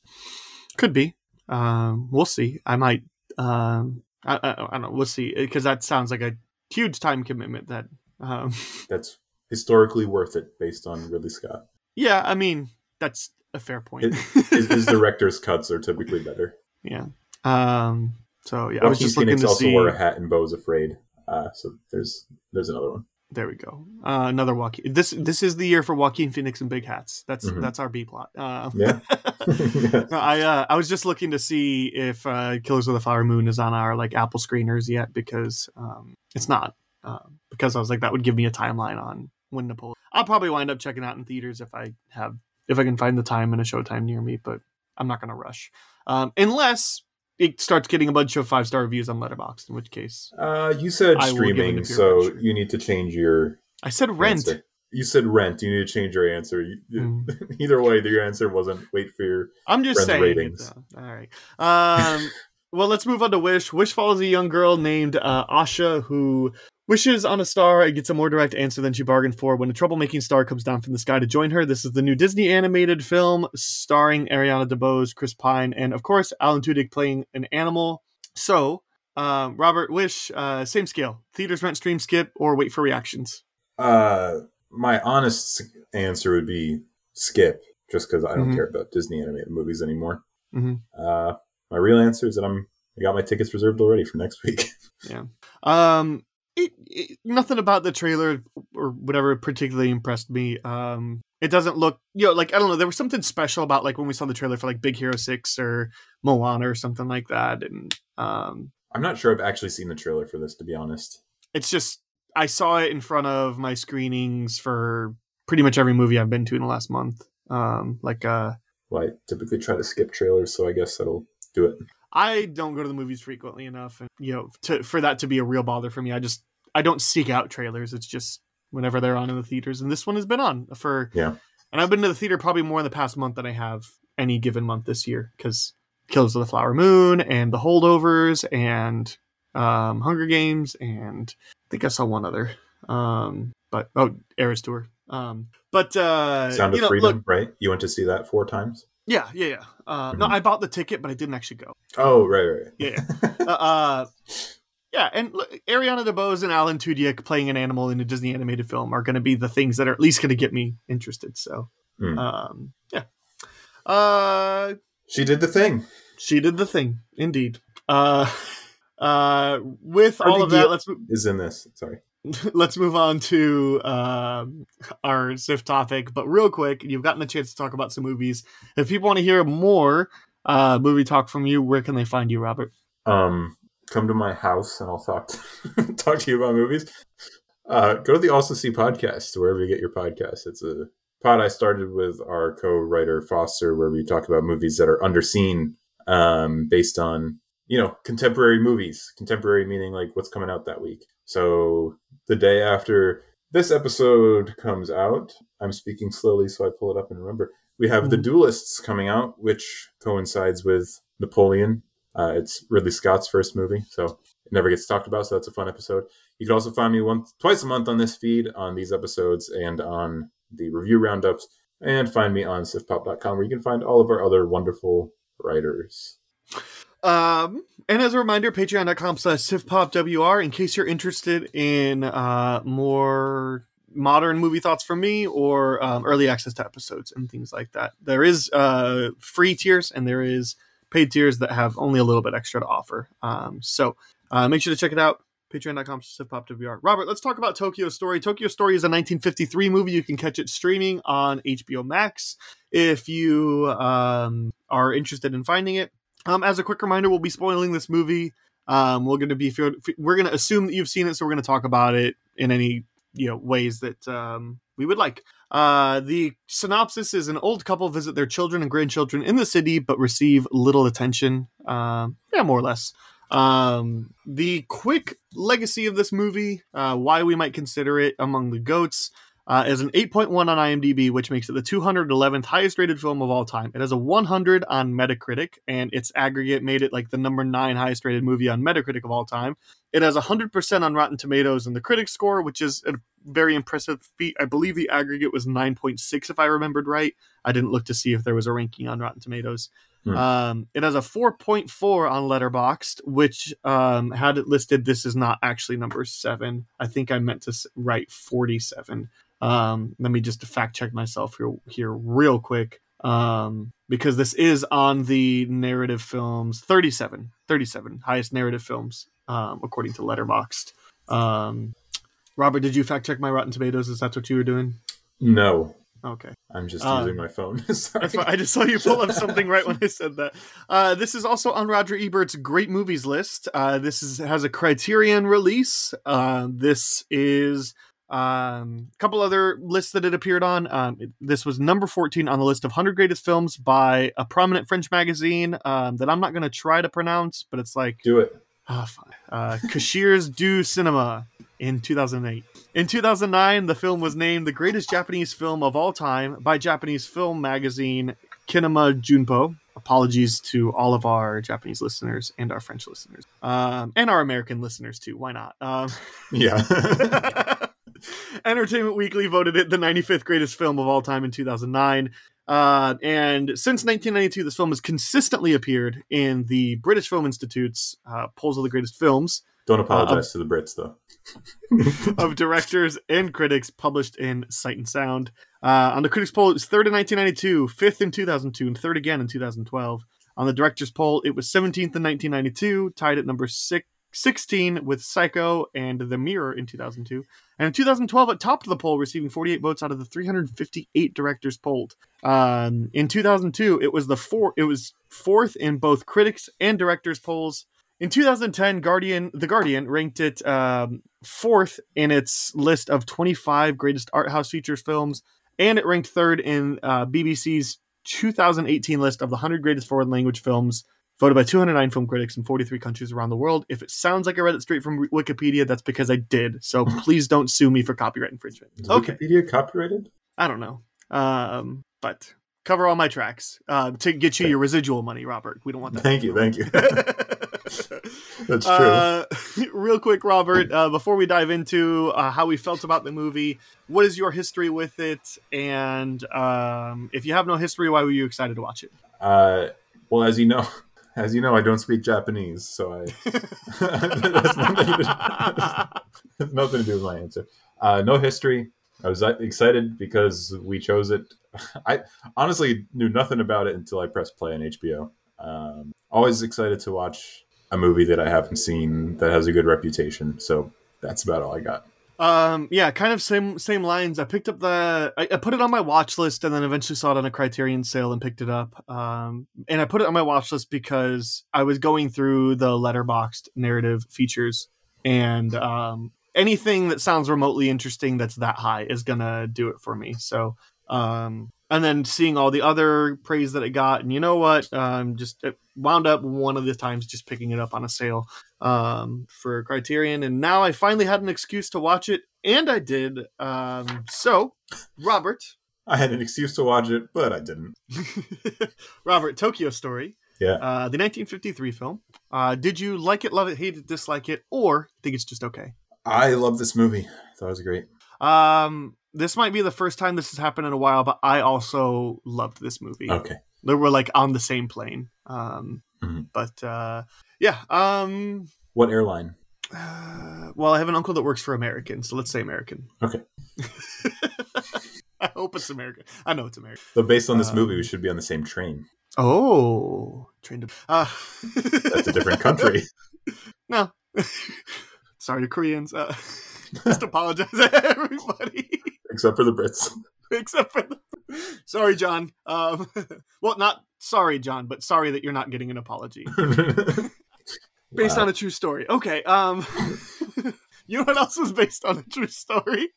Could be. Um, we'll see. I might. Um, I, I, I don't know. We'll see because that sounds like a huge time commitment. That. Um, (laughs)
That's historically worth it based on Ridley Scott.
yeah, I mean that's a fair point.
His, his (laughs) director's cuts are typically better.
yeah. Um. So yeah, I was
Joaquin
just looking
Phoenix
to
also
see.
wore a hat in Beau's Afraid. Uh, so there's there's another one.
There we go. Uh, another Joaquin. This this is the year for Joaquin Phoenix and big hats. That's
Mhm.
that's our B plot. Uh,
Yeah. (laughs) (laughs)
No, I uh, I was just looking to see if uh, Killers of the Flower Moon is on our like Apple screeners yet because um, it's not. Um, because I was like that would give me a timeline on when Napoleon. I'll probably wind up checking out in theaters if I have if I can find the time and a showtime near me, but I'm not gonna rush um, unless it starts getting a bunch of five star reviews on Letterboxd. In which case,
Uh, you said
I will give it a
streaming, so you need to change your
I said rent.
answer. You said rent. You need to change your answer. You,
Mm. (laughs)
Either way, your answer wasn't wait for your.
I'm just saying.
ratings.
All right. Um, (laughs) well, let's move on to Wish. Wish follows a young girl named uh, Asha who wishes on a star and gets a more direct answer than she bargained for when a troublemaking star comes down from the sky to join her. This is the new Disney animated film starring Ariana DeBose, Chris Pine, and of course Alan Tudyk playing an animal. So, um, Robert, Wish, uh, same scale: theaters, rent, stream, skip, or wait for reactions.
Uh, my honest answer would be skip, just because I don't
Mhm.
care about Disney animated movies anymore.
Mhm.
Uh, my real answer is that I'm. I got my tickets reserved already for next week. (laughs) Yeah.
Um, it, it, nothing about the trailer or whatever particularly impressed me. Um, it doesn't look, you know, like I don't know. There was something special about like when we saw the trailer for like Big Hero Six or Moana or something like that, and um,
I'm not sure I've actually seen the trailer for this, to be honest.
it's just I saw it in front of my screenings for pretty much every movie I've been to in the last month. Um, like uh,
Well, I typically try to skip trailers, so I guess that'll do it.
I don't go to the movies frequently enough, and you know, to for that to be a real bother for me. I just I don't seek out trailers. It's just whenever they're on in the theaters, and this one has been on for
Yeah.
And I've been to the theater probably more in the past month than I have any given month this year because Killers of the Flower Moon and The Holdovers and um, Hunger Games and I think I saw one other. Um, but oh, Eras Tour. Um, but uh,
Sound
you
of
know,
Freedom,
look,
right? You went to see that four times.
yeah, yeah, yeah. Uh, No,
Mhm.
I bought the ticket, but I didn't actually go.
Oh, right, right.
Yeah. (laughs) uh, uh, yeah, and look, Ariana DeBose and Alan Tudyk playing an animal in a Disney animated film are going to be the things that are at least going to get me interested. So,
Hmm.
um, yeah. Uh,
She did the thing.
she did the thing, indeed. Uh, (laughs) uh, with all of that, let's mo-
Is in this. Sorry. (laughs)
let's move on to um, our SIF topic. But real quick, you've gotten a chance to talk about some movies. If people want to hear more uh, movie talk from you, where can they find you, Robert?
Um, come to my house and I'll talk to, (laughs) talk to you about movies. Uh, go to the Also See podcast, wherever you get your podcasts. It's a pod I started with our co-writer Foster, where we talk about movies that are underseen, um, based on you know contemporary movies. Contemporary meaning like what's coming out that week. So the day after this episode comes out, I'm speaking slowly, so I pull it up and remember. We have The Duelists coming out, which coincides with Napoleon. Uh, it's Ridley Scott's first movie, so it never gets talked about. So that's a fun episode. You can also find me once, twice a month on this feed on these episodes and on the review roundups, and find me on siftpop.com where you can find all of our other wonderful writers.
Um, and as a reminder, patreon.com slash siftpopWR in case you're interested in uh, more modern movie thoughts from me or um, early access to episodes and things like that. There is uh, free tiers and there is paid tiers that have only a little bit extra to offer. Um, so uh, make sure to check it out. Patreon.com siftpopWR. Robert, let's talk about Tokyo Story. Tokyo Story is a 1953 movie. You can catch it streaming on HBO Max if you um, are interested in finding it. Um, as a quick reminder, we'll be spoiling this movie. Um, we're going to be we're going to assume that you've seen it, so we're going to talk about it in any you know ways that um, we would like. Uh, the synopsis is an old couple visit their children and grandchildren in the city, but receive little attention. Um, yeah, more or less. Um, the quick legacy of this movie, uh, why we might consider it among the goats, uh, is an 8.1 on IMDb, which makes it the 211th highest rated film of all time. It has a 100 on Metacritic, and its aggregate made it like the number nine highest rated movie on Metacritic of all time. It has 100% on Rotten Tomatoes and the critic score, which is a very impressive feat. I believe the aggregate was 9.6, if I remembered right. I didn't look to see if there was a ranking on Rotten Tomatoes.
Hmm.
Um, it has a 4.4 on Letterboxd, which um, had it listed. This is not actually number seven. I think I meant to write 47. Um, let me just fact check myself here, here real quick. Um, because this is on the narrative films 37, 37 highest narrative films, um, according to Letterboxd. Um, Robert, did you fact check my Rotten Tomatoes? Is that what you were doing?
No,
Okay.
I'm just
Um,
using my phone. (laughs) Sorry.
I just saw you pull up something right when I said that. Uh, this is also on Roger Ebert's great movies list. Uh, this is has a Criterion release. Uh, this is um, a couple other lists that it appeared on. Um, it- this was number 14 on the list of 100 greatest films by a prominent French magazine um, that I'm not going to try to pronounce, but it's like
Do it.
Ah, fine. Uh, Cashiers (laughs) du Cinema in 2008. In 2009, the film was named the greatest Japanese film of all time by Japanese film magazine Kinema Junpo. Apologies to all of our Japanese listeners and our French listeners, um, and our American listeners too. Why not? Um,
Yeah. (laughs) (laughs) (laughs)
Entertainment Weekly voted it the 95th greatest film of all time in 2009. Uh, and since 1992, this film has consistently appeared in the British Film Institute's uh, polls of the greatest films
Don't apologize to the Brits, though. (laughs)
of directors and critics published in Sight and Sound. Uh, on the critics poll, it was third in 1992, fifth in 2002, and third again in 2012. On the directors poll, it was 17th in 1992, tied at number six, 16 with Psycho and The Mirror in 2002. And in 2012, it topped the poll, receiving 48 votes out of the 358 directors polled. Um, in 2002, it was the four. It was fourth in both critics and directors polls. In 2010, Guardian, The Guardian ranked it um, fourth in its list of 25 greatest art house features films, and it ranked third in uh, BBC's 2018 list of the 100 greatest foreign language films, voted by 209 film critics in 43 countries around the world. If it sounds like I read it straight from Wikipedia, that's because I did. So (laughs) please don't sue me for copyright infringement.
Is
Okay,
Wikipedia copyrighted?
I don't know, um, but cover all my tracks uh, to get you your residual money, Robert. We don't want that.
Thank you, thank you. (laughs) That's true.
Uh, (laughs) real quick, Robert, uh, before we dive into uh, how we felt about the movie, what is your history with it? And um, if you have no history, why were you excited to watch it?
Uh, well, as you know, as you know, I don't speak Japanese, so I (laughs) (laughs) that's nothing to, has (laughs) nothing to do with my answer. Uh, no history. I was excited because we chose it. I honestly knew nothing about it until I pressed play on HBO. Um, always excited to watch a movie that I haven't seen that has a good reputation. So that's about all I got.
Um, yeah, kind of same same lines. I picked up the I, I put it on my watch list and then eventually saw it on a Criterion sale and picked it up. Um, and I put it on my watch list because I was going through the Letterboxd narrative features and um anything that sounds remotely interesting that's that high is gonna do it for me. So um and then seeing all the other praise that it got, and you know what? Um, just it wound up one of the times just picking it up on a sale um, for Criterion, and now I finally had an excuse to watch it, and I did. Um, so, Robert,
I had an excuse to watch it, but I didn't. (laughs)
Robert, Tokyo Story,
Yeah.
uh, the 1953 film. Uh, did you like it, love it, hate it, dislike it, or think it's just okay?
I love this movie. I thought it was great.
Um, this might be the first time this has happened in a while, but I also loved this movie.
Okay.
They were like on the same plane. Um,
Mhm.
but uh, yeah. Um,
What airline?
uh, well, I have an uncle that works for American, so let's say American.
Okay. (laughs)
I hope it's American. I know it's American.
But based on this
Um,
movie, we should be on the same train.
Oh, train to. Uh, (laughs)
That's a different country. (laughs)
no. Sorry to Koreans. Uh, just apologize to everybody.
Except for the Brits. (laughs)
except for the... (laughs) sorry john um (laughs) well not sorry john but sorry that you're not getting an apology based
Wow.
on a true story okay um you know what else was based on a true story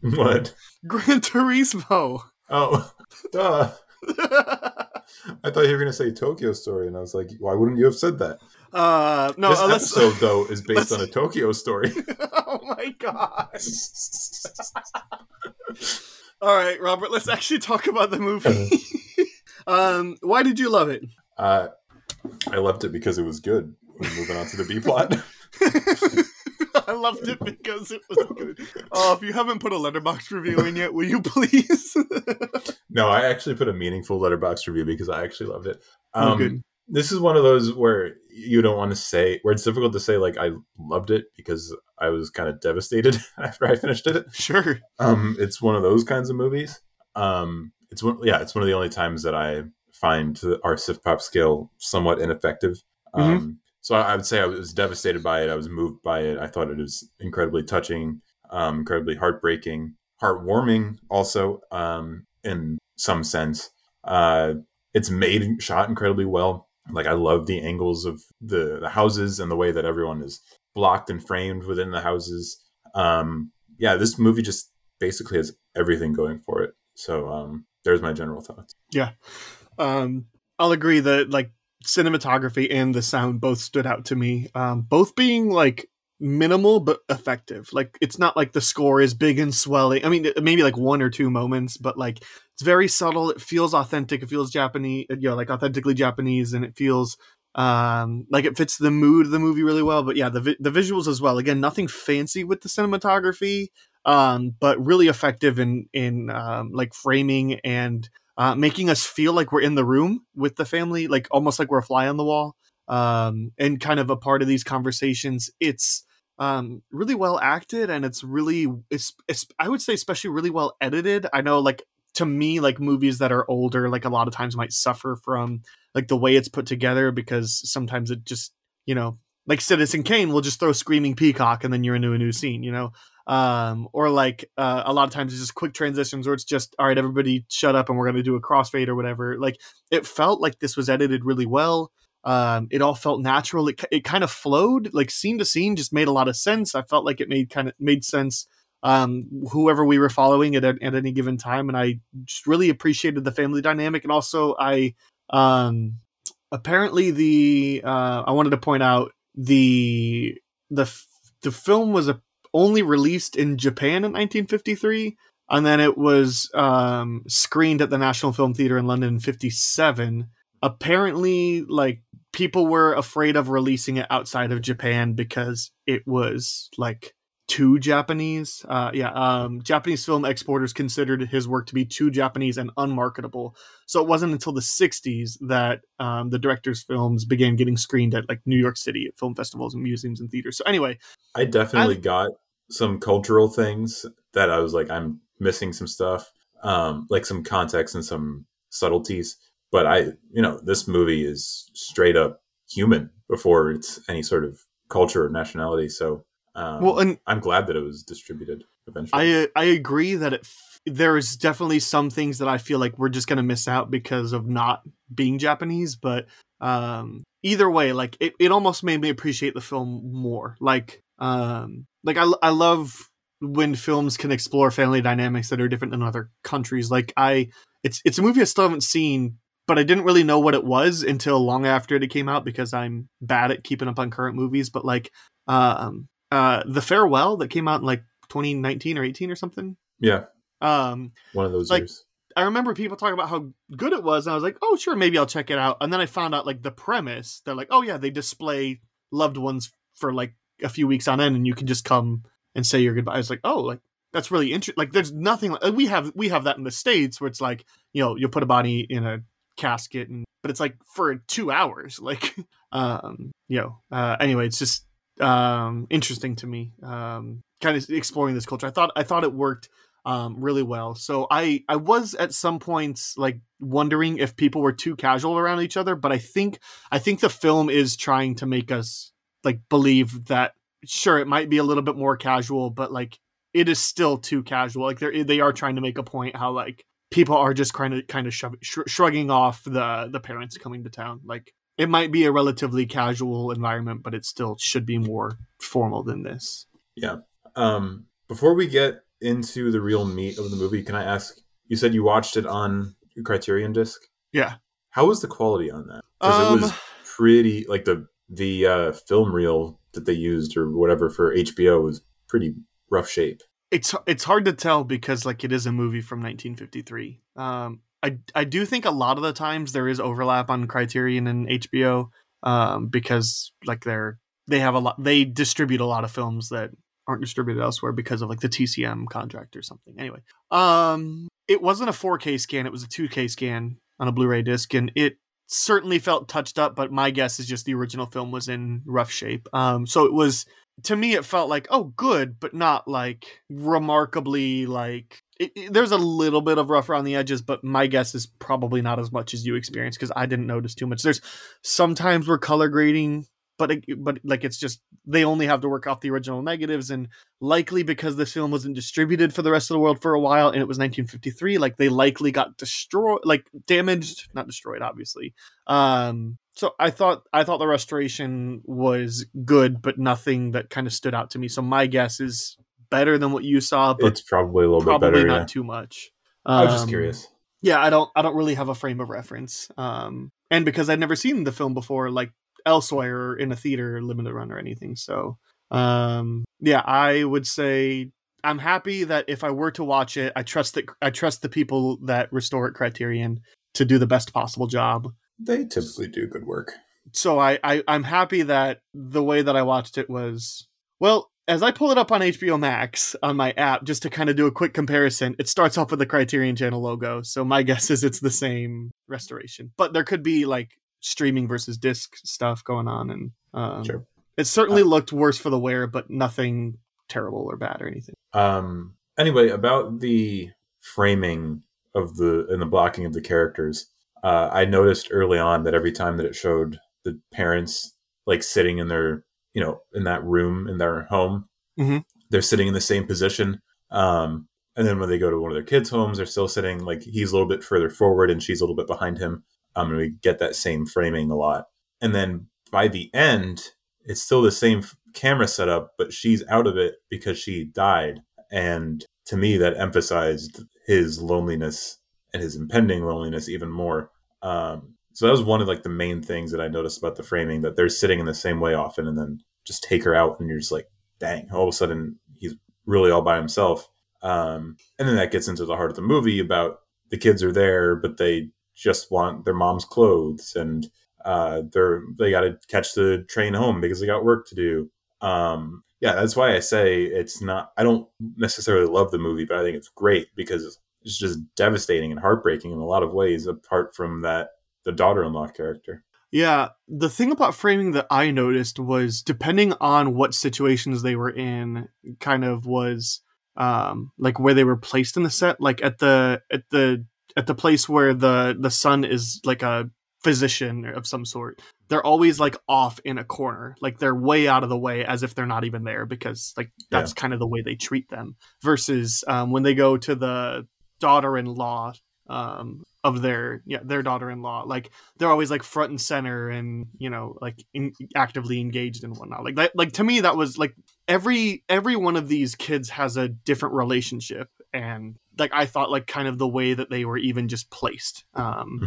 what?
gran turismo
Oh, duh. I thought you were going to say Tokyo Story, and I was like, why wouldn't you have said that?
Uh no
this
uh,
episode, though, is (laughs) based on a Tokyo Story. (laughs) (laughs)
oh my god all right robert let's actually talk about the movie um why did you love it
uh, I loved it because it was good. We're moving on to the B plot.
I loved it because it was good. Oh, if you haven't put a Letterboxd review in yet, will you please?
no, I actually put a meaningful Letterboxd review because I actually loved it.
Oh,
Um,
good.
This is one of those where you don't want to say where it's difficult to say like I loved it because I was kind of devastated (laughs) after I finished it.
Sure.
Um, it's one of those kinds of movies. Um, it's one, yeah, it's one of the only times that I find our Siftpop scale somewhat ineffective. Um, so I, I would say I was devastated by it. I was moved by it. I thought it was incredibly touching, um, incredibly heartbreaking, heartwarming, also um, in some sense. Uh, it's made and shot incredibly well. Like I love the angles of the, the houses and the way that everyone is blocked and framed within the houses. Um, yeah, this movie just basically has everything going for it. So um, there's my general thoughts.
Yeah, um, I'll agree that like cinematography and the sound both stood out to me. Um, both being like minimal but effective. Like it's not like the score is big and swelling. I mean, maybe like one or two moments, but like it's very subtle. It feels authentic. It feels Japanese, you know, like authentically Japanese, and it feels um like it fits the mood of the movie really well. But yeah, the vi- the visuals as well. Again, nothing fancy with the cinematography, um, but really effective in in um, like framing and uh, making us feel like we're in the room with the family, like almost like we're a fly on the wall, um, and kind of a part of these conversations. It's um, really well acted, and it's really, it's, it's, I would say, especially really well edited. I know, like to me, like movies that are older, like a lot of times might suffer from like the way it's put together because sometimes it just, you know, like Citizen Kane will just throw screaming peacock and then you're into a new scene, you know? Um or like uh, a lot of times it's just quick transitions or it's just all right everybody shut up and we're going to do a crossfade or whatever. Like it felt like this was edited really well um it all felt natural. It, it kind of flowed like scene to scene just made a lot of sense. I felt like it made kind of made sense um whoever we were following at, at any given time and i just really appreciated the family dynamic. And also i um apparently the uh i wanted to point out the the the film was a only released in Japan in 1953, and then it was um, screened at the National Film Theatre in London in 57. Apparently, like people were afraid of releasing it outside of Japan because it was like too Japanese. Uh, yeah, um, Japanese film exporters considered his work to be too Japanese and unmarketable. So it wasn't until the 60s that um, the director's films began getting screened at like New York City at film festivals and museums and theaters. So anyway,
I definitely got some cultural things that I was like, I'm missing some stuff, um, like some context and some subtleties. But I, you know, this movie is straight up human before it's any sort of culture or nationality. So, um,
well, and
I'm glad that it was distributed eventually.
I I agree that it f- there is definitely some things that I feel like we're just gonna miss out because of not being Japanese, but um, either way, like it, it almost made me appreciate the film more. Like um like I I love when films can explore family dynamics that are different than other countries. Like I it's it's a movie I still haven't seen, but I didn't really know what it was until long after it came out because I'm bad at keeping up on current movies. But like um uh The Farewell that came out in like 2019 or 18 or something.
Yeah,
Um
one of those
Like-
years.
I remember people talking about how good it was, and I was like, "Oh, sure, maybe I'll check it out." And then I found out like the premise. They're like, "Oh yeah, they display loved ones for like a few weeks on end, and you can just come and say your goodbye." I was like, "Oh, like that's really interesting." Like, there's nothing like we have we have that in the states where it's like you know you'll put a body in a casket, and but it's like for two hours. (laughs) Like, um, you know. Uh, anyway, it's just um interesting to me. Um, kind of exploring this culture. I thought I thought it worked um, really well. So I I was at some points like wondering if people were too casual around each other, but I think I think the film is trying to make us like believe that sure it might be a little bit more casual, but like it is still too casual. Like they they are trying to make a point how like people are just kind of kind of shove, shrugging off the the parents coming to town. Like it might be a relatively casual environment, but it still should be more formal than this. Yeah.
Um, before we get into the real meat of the movie, can I ask? You said you watched it on Criterion disc.
Yeah.
How was the quality on that? Because it was
Um,
pretty like the the uh, film reel that they used or whatever for HBO was pretty rough shape.
It's it's hard to tell because like it is a movie from 1953. Um, I I do think a lot of the times there is overlap on Criterion and HBO um, because like they're they have a lot they distribute a lot of films that aren't distributed elsewhere because of like the TCM contract or something. Anyway, um, it wasn't a 4K scan; it was a 2K scan on a Blu-ray disc, and it certainly felt touched up. But my guess is just the original film was in rough shape. Um, so it was to me it felt like oh good but not like remarkably like it, it- there's a little bit of rough around the edges but my guess is probably not as much as you experienced because i didn't notice too much. There's sometimes we're color grading but but like it's just they only have to work off the original negatives and likely because this film wasn't distributed for the rest of the world for a while and it was 1953 like they likely got destroyed like damaged not destroyed obviously um so i thought i thought the restoration was good but nothing that kind of stood out to me so my guess is better than what you saw but
it's probably a little
probably
bit better.
not
yeah.
too much
I was just
Um,
curious.
yeah i don't i don't really have a frame of reference um and because i'd never seen the film before like elsewhere in a theater limited run or anything so um yeah i would say i'm happy that if i were to watch it i trust that i trust the people that restore it criterion to do the best possible job
They typically do good work.
so I, I i'm happy that the way that i watched it was well as i pull it up on hbo max on my app just to kind of do a quick comparison it starts off with the criterion channel logo so my (laughs) guess is it's the same restoration but there could be like streaming versus disc stuff going on and um,
Sure.
it certainly looked worse for the wear but nothing terrible or bad or anything
Um. Anyway, about the framing of the and the blocking of the characters, uh, I noticed early on that every time that it showed the parents like sitting in their, you know, in that room in their home,
Mhm.
they're sitting in the same position. Um, and then when they go to one of their kids' homes, they're still sitting like he's a little bit further forward and she's a little bit behind him. Um, and we get that same framing a lot. And then by the end, it's still the same camera setup, but she's out of it because she died. And to me, that emphasized his loneliness and his impending loneliness even more. Um, so that was one of like the main things that I noticed about the framing that they're sitting in the same way often, and then just take her out, and you're just like, dang! All of a sudden, he's really all by himself. Um, and then that gets into the heart of the movie about the kids are there, but they just want their mom's clothes, and uh, they're they got to catch the train home because they got work to do. Um, yeah, that's why I say it's not. I don't necessarily love the movie, but I think it's great because it's just devastating and heartbreaking in a lot of ways. Apart from that, the daughter-in-law character.
Yeah, the thing about framing that I noticed was depending on what situations they were in, kind of was um like where they were placed in the set, like at the at the at the place where the the son is like a physician of some sort. They're always like off in a corner, like they're way out of the way as if they're not even there because like that's kind of the way they treat them. Versus um when they go to the daughter-in-law um of their yeah their daughter-in-law like they're always like front and center and you know like in, actively engaged and whatnot like that like to me that was like every every one of these kids has a different relationship and like i thought like kind of the way that they were even just placed um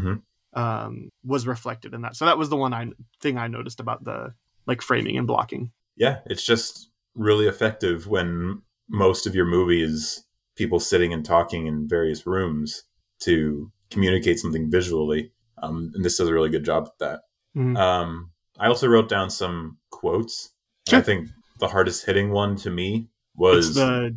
Mhm.
um was reflected in that so that was the one i thing i noticed about the like framing and blocking
Yeah, it's just really effective when most of your movie is people sitting and talking in various rooms to communicate something visually. Um, and this does a really good job at that.
Mhm.
Um, I also wrote down some quotes. And
Sure.
I think the hardest hitting one to me
it's
was
the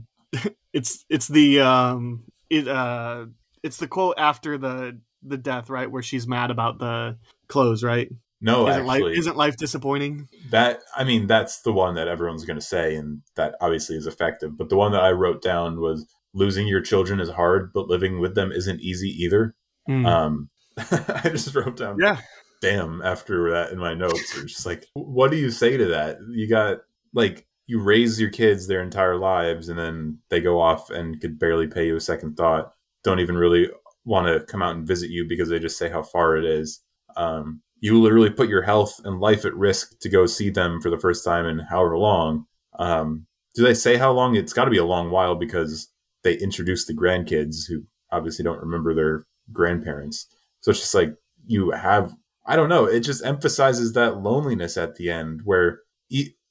it's it's the um it uh it's the quote after the the death right where she's mad about the clothes right
no,
isn't life isn't life disappointing
that I mean that's the one that everyone's going to say, and that obviously is effective. But the one that I wrote down was losing your children is hard, but living with them isn't easy either. Um, (laughs) I just wrote down
yeah
damn after that in my notes. It's just like, what do you say to that? You got like you raise your kids their entire lives, and then they go off and could barely pay you a second thought. Don't even really want to come out and visit you because they just say how far it is. Um, you literally put your health and life at risk to go see them for the first time in however long. Um, do they say how long? It's got to be a long while because they introduce the grandkids who obviously don't remember their grandparents. So it's just like you have, I don't know, it just emphasizes that loneliness at the end where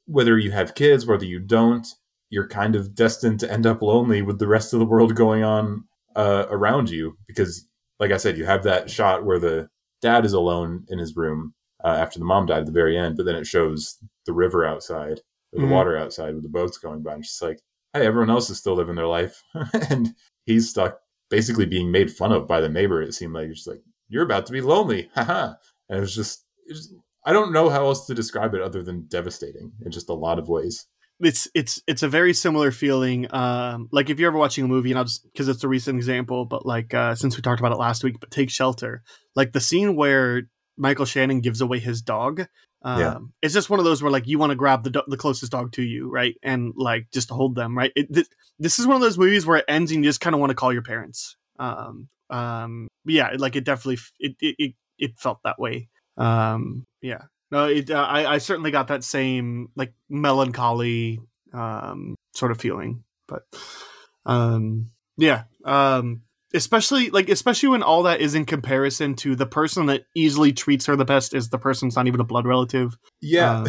whether you have kids, whether you don't, you're kind of destined to end up lonely with the rest of the world going on uh, around you. Because, like I said, you have that shot where the dad is alone in his room uh, after the mom died at the very end, but then it shows the river outside or the
Mhm.
water outside with the boats going by. And it's just like, hey, everyone else is still living their life. (laughs) and he's stuck basically being made fun of by the neighbor. It seemed like, just like, you're about to be lonely. Haha. and it was just, it was, I don't know how else to describe it other than devastating in just a lot of ways.
it's it's it's a very similar feeling um like if you're ever watching a movie and i'll just because it's a recent example but like uh since we talked about it last week but take shelter like the scene where michael shannon gives away his dog um
Yeah.
it's just one of those where like you want to grab the do- the closest dog to you right and like just hold them right it, th- this is one of those movies where it ends and you just kind of want to call your parents um um yeah like it definitely f- it it, it, it felt that way um yeah no, it, uh, I, I certainly got that same like melancholy um, sort of feeling, but um, yeah, um, especially like especially when all that is in comparison to the person that easily treats her the best is the person's not even a blood relative.
Yeah.
Um,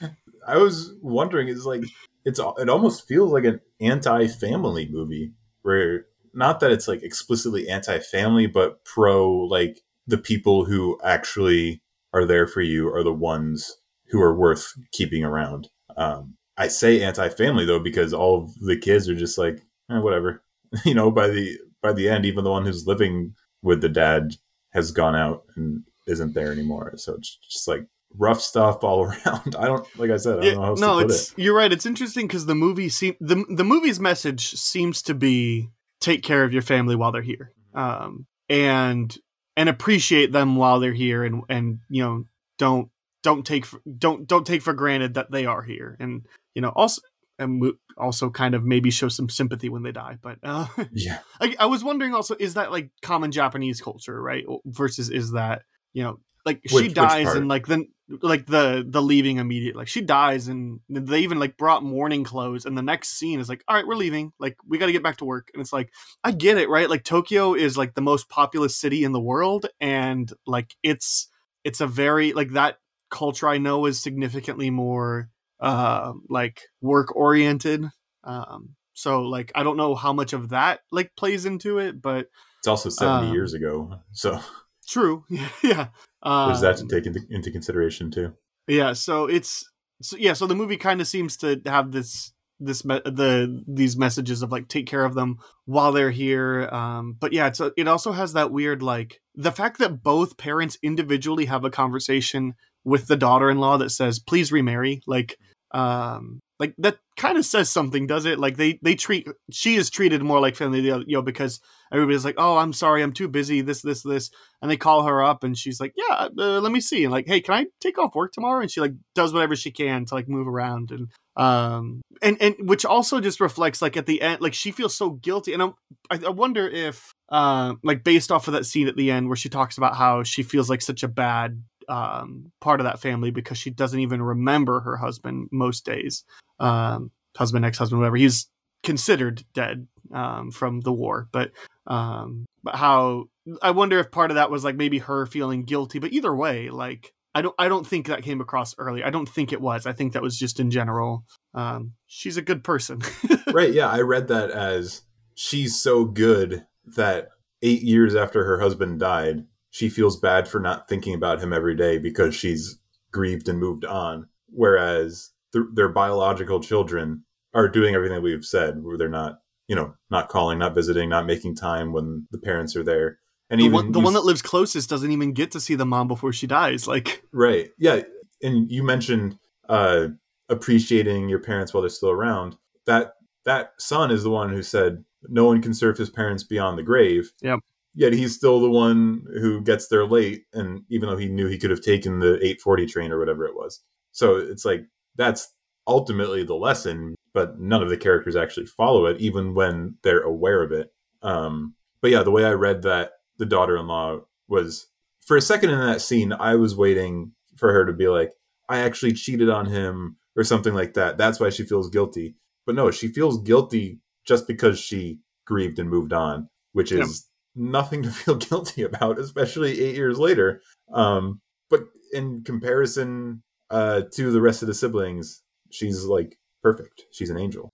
(laughs)
I was wondering, it's like, it's, it almost feels like an anti family movie where not that it's like explicitly anti family, but pro like the people who actually are there for you are the ones who are worth keeping around. Um, I say anti-family though because all of the kids are just like eh, whatever. (laughs) you know, by the by the end, even the one who's living with the dad has gone out and isn't there anymore. So it's just like rough stuff all (laughs) around. I don't like I said. I don't know how
no, it's
it.
you're right. It's interesting because the movie seem the the movie's message seems to be take care of your family while they're here, um, and and appreciate them while they're here, and and you know don't don't take for, don't don't take for granted that they are here, and you know also and also kind of maybe show some sympathy when they die. But uh, (laughs)
Yeah,
I, I was wondering also is that like common Japanese culture, right? Versus is that you know like
Which-
she dies and like then like the the leaving immediate like she dies and they even like brought mourning clothes and the next scene is like all right we're leaving. Like we got to get back to work. And it's like I get it right? Like Tokyo is like the most populous city in the world and like it's it's a very like that culture I know is significantly more uh like work oriented um so like I don't know how much of that like plays into it but
it's also seventy
Um,
years ago, so.
true (laughs) yeah
there's that to
Um,
take into, into consideration too.
yeah so it's so yeah so the movie kind of seems to have this this me- the these messages of like take care of them while they're here um but yeah it's a, it also has that weird like the fact that both parents individually have a conversation with the daughter-in-law that says please remarry like um like that kind of says something does it? Like they they treat she is treated more like family you know because everybody's like oh i'm sorry i'm too busy this this this and they call her up and she's like yeah uh, let me see and like hey can i take off work tomorrow? And she like does whatever she can to like move around and um and and which also just reflects like at the end like she feels so guilty and I'm, I, I wonder if uh like based off of that scene at the end where she talks about how she feels like such a bad um, part of that family because she doesn't even remember her husband most days. Um, husband, ex husband, whatever. He's considered dead um, from the war, but um, but how I wonder if part of that was like maybe her feeling guilty. But either way, like I don't I don't think that came across early. I don't think it was. I think that was just in general. Um, she's a good person. (laughs)
right. Yeah. I read that as she's so good that eight years after her husband died, she feels bad for not thinking about him every day because she's grieved and moved on. Whereas th- their biological children are doing everything we've said, where they're not, you know, not calling, not visiting, not making time when the parents are there. And
the
even
one, the
you
one that lives closest doesn't even get to see the mom before she dies. Like,
Right. Yeah. And you mentioned uh, appreciating your parents while they're still around. That that son is the one who said no one can serve his parents beyond the grave.
Yep.
Yet he's still the one who gets there late, and even though he knew he could have taken the 840 train or whatever it was. So it's like that's ultimately the lesson, but none of the characters actually follow it, even when they're aware of it. Um, but yeah, the way I read that the daughter-in-law was for a second in that scene, I was waiting for her to be like, I actually cheated on him or something like that. That's why she feels guilty. But no, she feels guilty just because she grieved and moved on, which is nothing to (laughs) feel guilty about, especially eight years later. Um, but in comparison uh, to the rest of the siblings, she's like perfect. She's an angel.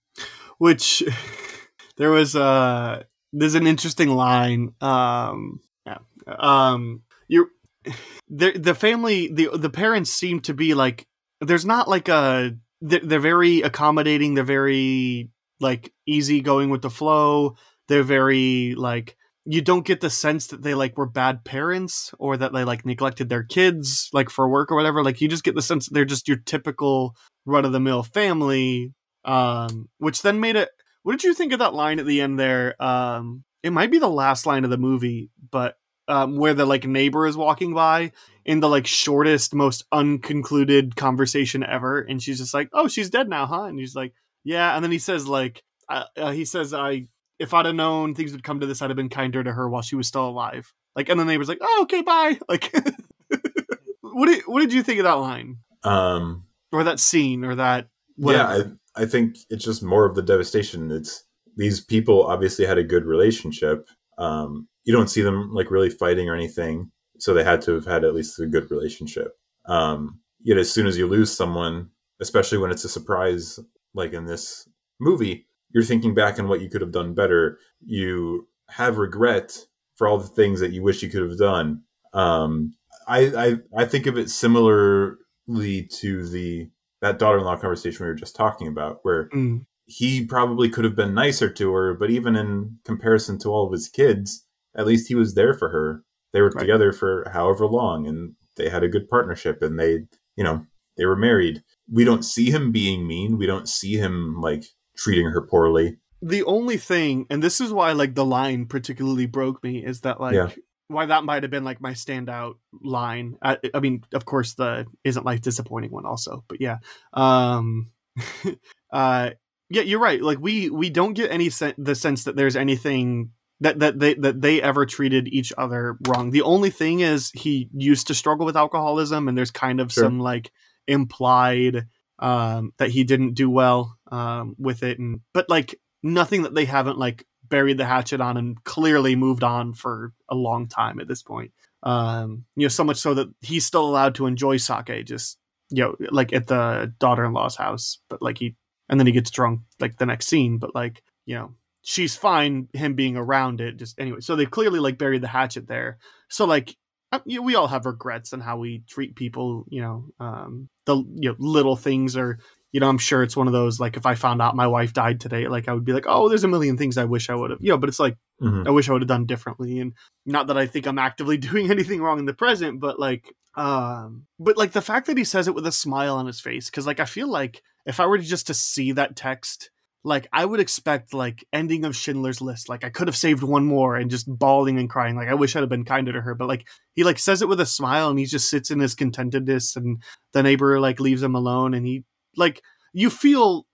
which (laughs) there was uh there's an interesting line um yeah um you (laughs) the the family the the parents seem to be like there's not like a they're, they're very accommodating they're very like easy going with the flow they're very like you don't get the sense that they like were bad parents or that they like neglected their kids like for work or whatever. Like you just get the sense that they're just your typical run-of-the-mill family um which then made it what did you think of that line at the end there? Um it might be the last line of the movie but um where the like neighbor is walking by in the like shortest most unconcluded conversation ever and she's just like oh she's dead now huh? And he's like yeah. And then he says like uh, uh, he says i if i'd have known things would come to this i'd have been kinder to her while she was still alive like and the neighbor's like oh okay bye (laughs) like what did what did you think of that line
Um,
or that scene or that whatever.
Yeah, I, I think it's just more of the devastation. It's these people obviously had a good relationship. Um, you don't see them like really fighting or anything, so they had to have had at least a good relationship. Um, yet as soon as you lose someone, especially when it's a surprise, like in this movie, you're thinking back on what you could have done better. You have regret for all the things that you wish you could have done. Um, I, I I think of it similarly to the that daughter-in-law conversation we were just talking about, where
Mm.
he probably could have been nicer to her, but even in comparison to all of his kids, at least he was there for her. They were
Right.
together for however long, and they had a good partnership, and they, you know, they were married. We don't see him being mean. We don't see him like treating her poorly.
the only thing and this is why like the line particularly broke me is that like
Yeah.
why that might have been like my standout line I, I mean of course the isn't life disappointing one also but yeah um (laughs) uh yeah you're right like we we don't get any sen- the sense that there's anything that that they that they ever treated each other wrong the only thing is he used to struggle with alcoholism and there's kind of
Sure.
some like implied um that he didn't do well um with it. And but like nothing that they haven't like buried the hatchet on and clearly moved on for a long time at this point. Um you know so much so that he's still allowed to enjoy sake just you know like at the daughter-in-law's house. But like he and then he gets drunk like the next scene. But like you know she's fine him being around it just anyway. So they clearly like buried the hatchet there. So like you know, we all have regrets on how we treat people you know um the you know little things are you know i'm sure it's one of those like if i found out my wife died today like i would be like oh there's a million things i wish i would have you know but it's like
Mhm.
I wish I would have done differently. And not that I think I'm actively (laughs) doing anything wrong in the present, but like, um, but like the fact that he says it with a smile on his face, because like I feel like if I were to just to see that text, like I would expect like ending of Schindler's List. Like I could have saved one more and just bawling and crying. Like I wish I'd have been kinder to her. But like he like says it with a smile and he just sits in his contentedness and the neighbor like leaves him alone and he like you feel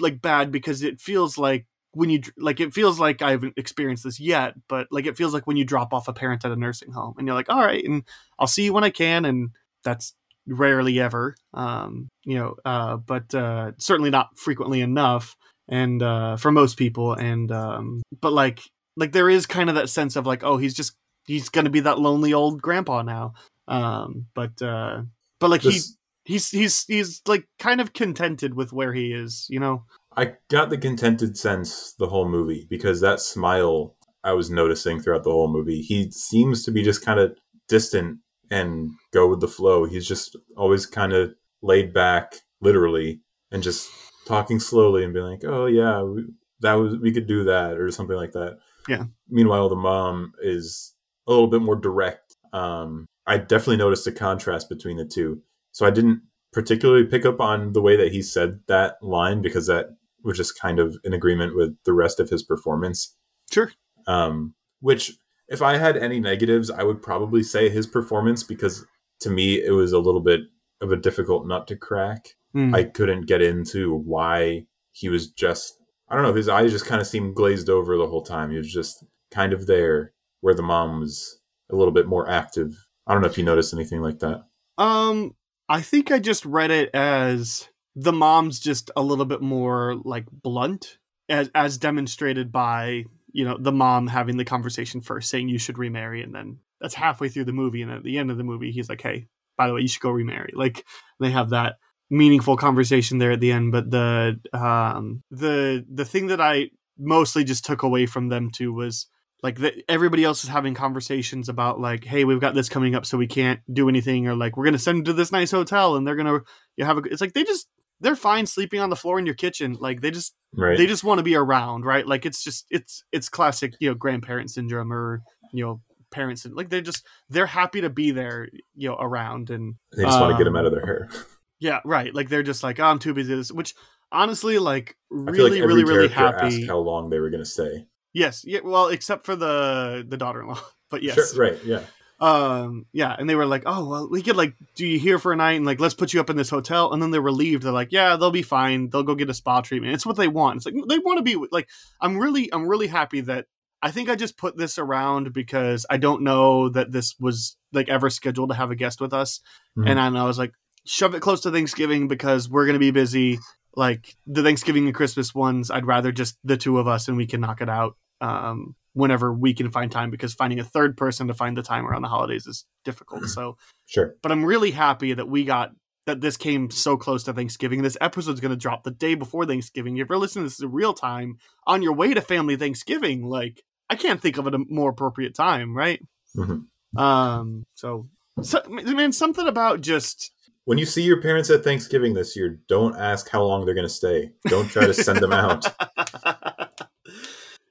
like bad because it feels like when you like it feels like I haven't experienced this yet, but like it feels like when you drop off a parent at a nursing home and you're like, all right, and I'll see you when I can, and that's rarely ever, um, you know, uh, but uh, certainly not frequently enough, and uh, for most people, and um, but like like there is kind of that sense of like, oh, he's just he's gonna be that lonely old grandpa now, um, but uh, but like he he's he's he's like kind of contented with where he is, you know.
I got the contented sense the whole movie because that smile I was noticing throughout the whole movie. He seems to be just kind of distant and go with the flow. He's just always kind of laid back, literally, and just talking slowly and being like, "Oh yeah, we, that was we could do that" or something like that.
Yeah.
Meanwhile, the mom is a little bit more direct. Um, I definitely noticed a contrast between the two. So I didn't particularly pick up on the way that he said that line because that was just kind of in agreement with the rest of his performance.
Sure.
Um, which, if I had any negatives, I would probably say his performance because to me it was a little bit of a difficult nut to crack.
Mm.
I couldn't get into why he was just I don't know, his eyes just kind of seemed glazed over the whole time. He was just kind of there where the mom was a little bit more active. I don't know if you noticed anything like that.
Um, I think I just read it as the mom's just a little bit more like blunt, as as demonstrated by you know the mom having the conversation first, saying you should remarry, and then that's halfway through the movie, and at the end of the movie, he's like, "Hey, by the way, you should go remarry." Like they have that meaningful conversation there at the end. But the um the the thing that I mostly just took away from them too was like the, everybody else is having conversations about like hey we've got this coming up so we can't do anything or like we're gonna send them to this nice hotel and they're gonna you have a it's like they just they're fine sleeping on the floor in your kitchen like they just
Right.
they just want to be around right like it's just it's it's classic you know grandparent syndrome or you know parents and like they're just they're happy to be there you know around and
they just want to get
um,
out of their hair. (laughs)
yeah right like they're just like oh, i'm too busy this which honestly like
feel like
really really really happy
how long they were going to stay.
yes yeah well except for the the daughter-in-law (laughs) but yes
Sure, right, yeah.
um yeah and they were like oh well we could like do you here for a night and like let's put you up in this hotel and then they're relieved they're like yeah they'll be fine they'll go get a spa treatment it's what they want it's like they want to be like i'm really i'm really happy that i think i just put this around because i don't know that this was like ever scheduled to have a guest with us
Mhm.
and I, I was like shove it close to thanksgiving because we're gonna be busy like the thanksgiving and christmas ones i'd rather just the two of us and we can knock it out um whenever we can find time because finding a third person to find the time around the holidays is difficult so
Sure.
but i'm really happy that we got that this came so close to thanksgiving this episode's going to drop the day before thanksgiving if you're listening to this in real time on your way to family thanksgiving like i can't think of a more appropriate time right
Mhm.
um so, so man something about just
When you see your parents at Thanksgiving this year, don't ask how long they're going to stay. Don't try to send them out. (laughs)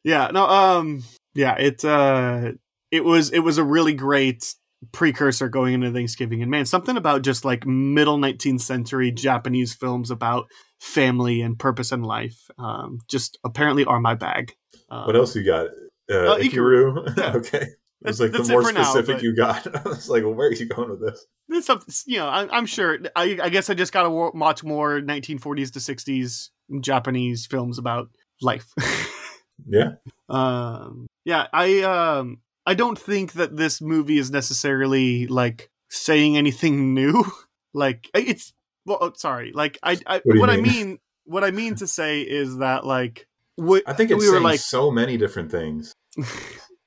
yeah no um yeah it uh it was it was a really great precursor going into thanksgiving and man something about just like middle 19th century japanese films about family and purpose in life um just apparently are my bag um,
What else you got? Uh,
Uh,
Ikiru?
Yeah. (laughs)
okay. It was
That's-
like the
that's it
more
now,
specific
but-
you got. (laughs) I was like, well, where are you going with this?
This something, you know, I, I'm sure. I, I guess I just gotta watch more 1940s to 60s Japanese films about life. (laughs)
Yeah.
um, yeah, I um, I don't think that this movie is necessarily like saying anything new. (laughs) like it's well, oh, sorry. Like I, I
you
what I
mean?
mean, what I mean to say is that like what
I think it's
we were like
so many different things.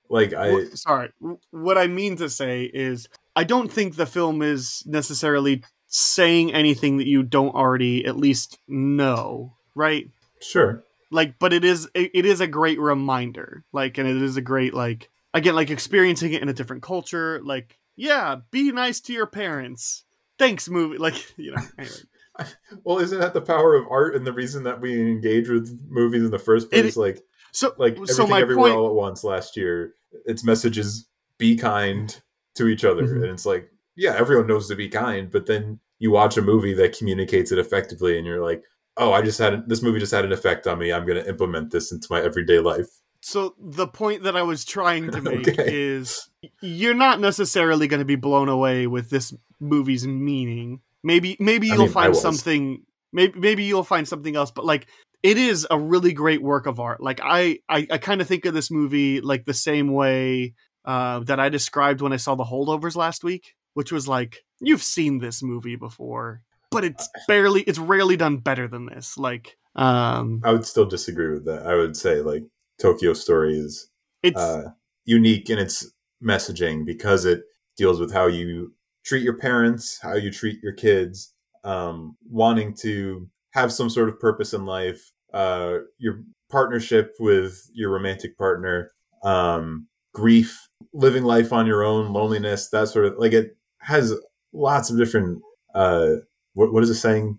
Like, I.
Wh- sorry what i mean to say is i don't think the film is necessarily saying anything that you don't already at least know right
Sure.
like but it is it, it is a great reminder like and it is a great like again like experiencing it in a different culture like yeah be nice to your parents thanks movie (laughs) like you know anyway. (laughs)
Well, isn't that the power of art and the reason that we engage with movies in the first
It-
place? like,
so
like everything
so my
everywhere
point
all at once last year its message is be kind to each other
Mhm.
and it's like yeah everyone knows to be kind but then you watch a movie that communicates it effectively and you're like oh i just had this movie just had an effect on me i'm going to implement this into my everyday life
so the point that I was trying to (laughs) make
Okay.
is you're not necessarily going to be blown away with this movie's meaning. Maybe maybe you'll
mean,
find something maybe maybe you'll find something else but like it is a really great work of art. Like I, I, I kind of think of this movie like the same way uh, that I described when I saw the holdovers last week, which was like you've seen this movie before, but it's barely, it's rarely done better than this. Like, um,
I would still disagree with that. I would say like Tokyo Story is
it's
uh, unique in its messaging because it deals with how you treat your parents, how you treat your kids, um, wanting to have some sort of purpose in life, uh, your partnership with your romantic partner, um, grief, living life on your own, loneliness, that sort of like it has lots of different. Uh, what, what is it saying?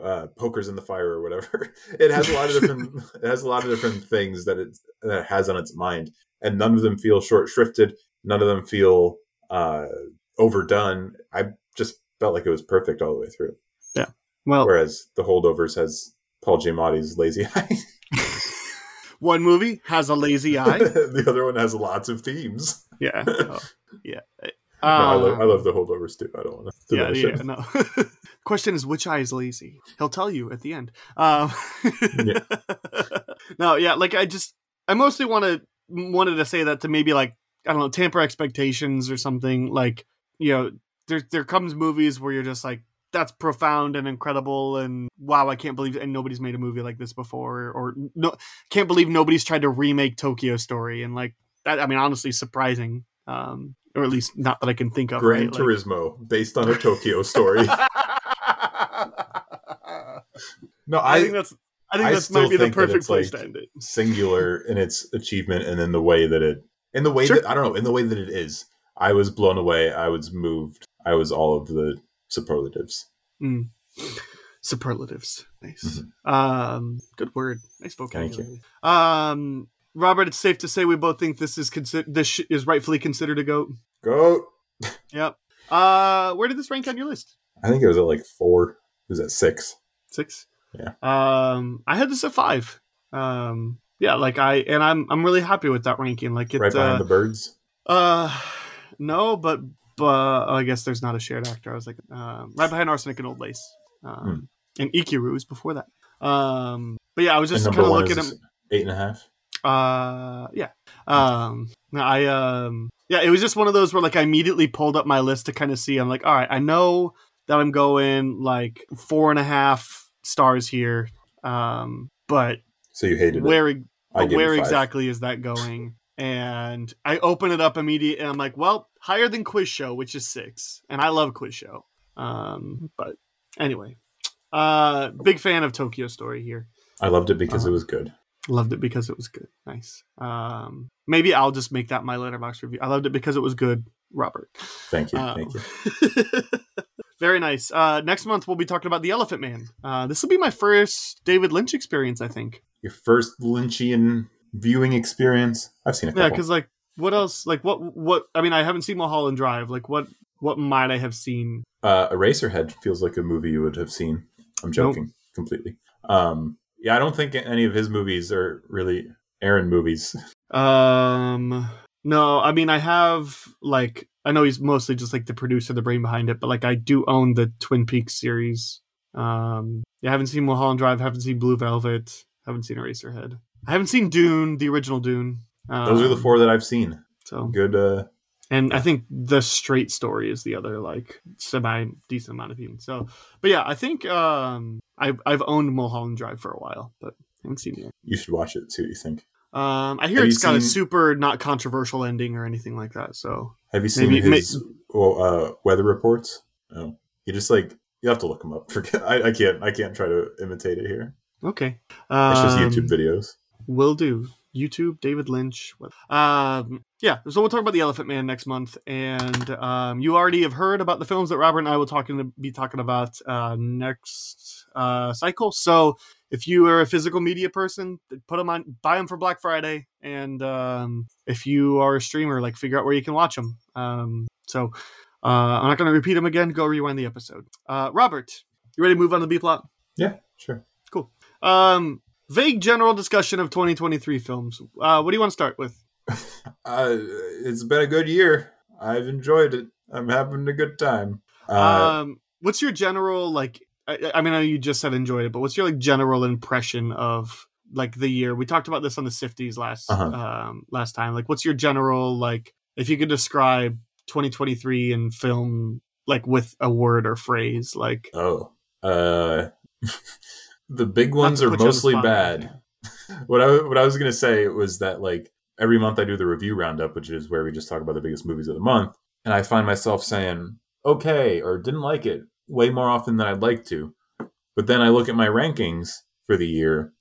Uh, pokers in the fire or whatever. (laughs) it has a lot of different. (laughs) it has a lot of different things that it that it has on its mind, and none of them feel short shrifted. None of them feel uh, overdone. I just felt like it was perfect all the way through.
Well,
Whereas the holdovers has Paul Giamatti's lazy (laughs) eye.
one movie has a lazy eye. (laughs)
the other one has lots of themes.
yeah, (laughs) Oh, yeah.
No, I, love,
Um,
I love the holdovers too. I don't want to
yeah, yeah, no. Question is, which eye is lazy? He'll tell you at the end. Um,
Yeah.
no, yeah, like I just, I mostly wanted wanted to say that to maybe like I don't know, tamper expectations or something. Like you know, there there comes movies where you're just like, that's profound and incredible, and wow, I can't believe and nobody's made a movie like this before, or no, can't believe nobody's tried to remake Tokyo Story, and like that. I mean, honestly, surprising. Um, or at least not that I can think of.
Gran
right? Like-
Turismo, based on a Tokyo story. (laughs) no,
I,
I,
think that's I think
I
that's might be the perfect place
like,
to end it.
singular in its achievement and in the way that it, in the way
Sure.
that I don't know, in the way that it is. I was blown away. I was moved. I was all of the superlatives.
Mm. Superlatives, nice. Um, good word, nice
Mm-hmm. Thank
vocabulary. Um, Robert, it's safe to say we both think this is consi- this sh- is rightfully considered a goat.
Goat. (laughs)
Yep. Uh, where did this rank on your list?
I think it was at like four. It was at six.
Six.
Yeah.
Um, I had this at five. Um, yeah, like I and I'm I'm really happy with that ranking. Like it.
right behind
uh,
the birds.
Uh, no, but but oh, I guess there's not a shared actor. I was like, um, right behind Arsenic and Old Lace, um, and Ikiru was before that. Um, but yeah, I was just kind of looking at.
eight and a half.
Uh, yeah. Um, I um, yeah, it was just one of those where like I immediately pulled up my list to kind of see. I'm like, all right, I know that I'm going like four and a half stars here. Um, but
So you hated it.
where
I
but where exactly is that going? And I open it up immediately, and I'm like, well, higher than Quiz Show, which is six, and I love Quiz Show. Um, but anyway, uh, big fan of Tokyo Story here.
I loved it because
Uh-huh.
it was good.
Loved it because it was good. Nice. Um, maybe I'll just make that my Letterboxd review. I loved it because it was good, Robert.
Thank you.
Um,
Thank you. (laughs)
Very nice. Uh, next month we'll be talking about the Elephant Man. Uh, this will be my first David Lynch experience, I think.
Your first Lynchian viewing experience. I've seen a
Yeah, because like, what else? Like, what? What? I mean, I haven't seen Mulholland Drive. Like, what? What might I have seen?
uh, Eraserhead feels like a movie you would have seen. I'm joking completely. Um, yeah, I don't think any of his movies are really Aaron movies. (laughs)
Um, no, I mean, I have like, I know he's mostly just like the producer, the brain behind it, but like, I do own the Twin Peaks series. Um, yeah, I haven't seen Mulholland Drive, haven't seen Blue Velvet, haven't seen Eraserhead. I haven't seen Dune, the original Dune. Um,
Those are the four that I've seen.
So,
Good. Uh,
and I think the straight story is the other like semi decent amount of viewing. So, but yeah, I think um I've I've owned Mulholland Drive for a while, but I haven't seen it. yet.
you should watch it. See what you think.
Um, I hear
Have
it's got a super not controversial ending or anything like that. So
Have you seen
Maybe-
his well, uh, weather reports? No. He just like you have to look him up. (laughs) Forget. I, I can't. I can't try to imitate it here.
okay,
It's just
um,
YouTube videos.
Will do. YouTube, David Lynch. what- Um, yeah, so we'll talk about the Elephant Man next month, and um, you already have heard about the films that Robert and I will talking be talking about uh, next uh, cycle. So if you are a physical media person, put them on, buy them for Black Friday, and um, if you are a streamer, like figure out where you can watch them. Um, so uh, I'm not going to repeat them again. Go rewind the episode. Uh, Robert, you ready to move on to the B plot?
Yeah, sure. Cool.
Um, vague general discussion of 2023 films. Uh, what do you want to start with? (laughs)
Uh, it's been a good year. I've enjoyed it. I'm having a good time. Uh,
um, what's your general like I, I mean, I know you just said enjoyed it, but what's your like general impression of like the year? We talked about this on the Sifties last
Uh-huh.
um last time. Like, what's your general like? If you could describe 2023 in film, like with a word or phrase, like
Oh, uh, (laughs) the big ones are mostly bad. (laughs) what I what I was gonna say was that like every month I do the review roundup, which is where we just talk about the biggest movies of the month, and I find myself saying okay or didn't like it way more often than I'd like to. But then I look at my rankings for the year,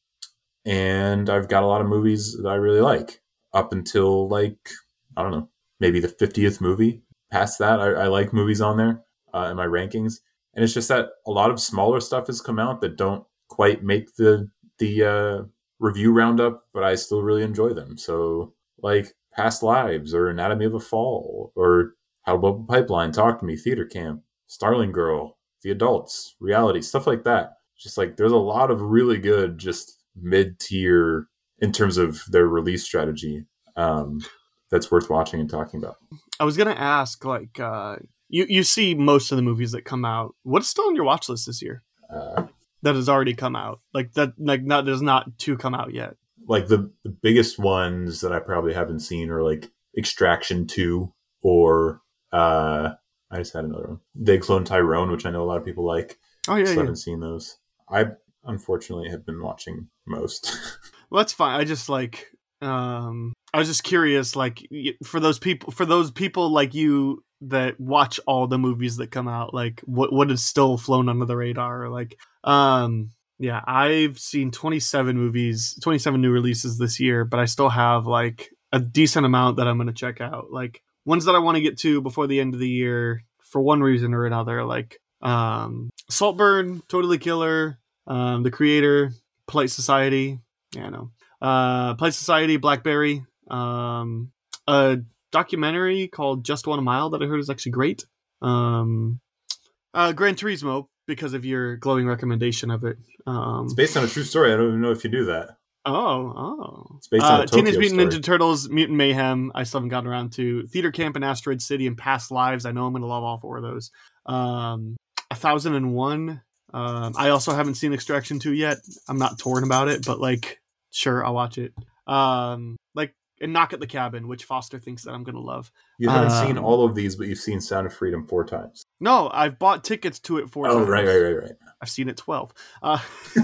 and I've got a lot of movies that I really like up until like I don't know maybe the fiftieth movie. Past that, I, I like movies on there uh, in my rankings, and it's just that a lot of smaller stuff has come out that don't quite make the the uh, review roundup, but I still really enjoy them. So like Past Lives or Anatomy of a Fall or How to a Pipeline, Talk to Me, Theater Camp, Starling Girl, The Adults, Reality, stuff like that. Just like there's a lot of really good, just mid tier in terms of their release strategy. Um, that's worth watching and talking about.
I was gonna ask, like, uh, you you see most of the movies that come out. What's still on your watch list this year
Uh,
that has already come out? Like that, like not there's not two come out yet.
like the, the biggest ones that I probably haven't seen are like Extraction 2 or uh I just had another one. They Clone Tyrone, which I know a lot of people like.
Oh yeah,
so I
yeah.
haven't seen those. I unfortunately have been watching most. (laughs)
Well, that's fine. I just like um I was just curious like for those people for those people like you that watch all the movies that come out like what what has still flown under the radar like um yeah, I've seen 27 movies, 27 new releases this year, but I still have like a decent amount that I'm going to check out. Like ones that I want to get to before the end of the year for one reason or another like um Saltburn, Totally Killer, um The Creator, Polite Society, yeah, know. Uh, Polite Society, Blackberry, um, a documentary called Just One Mile that I heard is actually great. Um, uh, Gran Turismo because of your glowing recommendation of it. Um,
it's based on a true story. I don't even know if you do that.
oh, oh.
It's based on
Uh, Teenage Mutant
story.
Ninja Turtles, Mutant Mayhem. I still haven't gotten around to Theater Camp and Asteroid City and Past Lives. I know I'm going to love all four of those. Um, A Thousand and One. Um, I also haven't seen Extraction Two yet. I'm not torn about it, but like, sure, I'll watch it. Um, and Knock at the Cabin, which Foster thinks that I'm going to love.
You haven't seen
Um,
all of these, but you've seen Sound of Freedom four times.
No, I've bought tickets to it four
Oh,
times.
right, right, right, right.
I've seen it twelve. Uh, (laughs)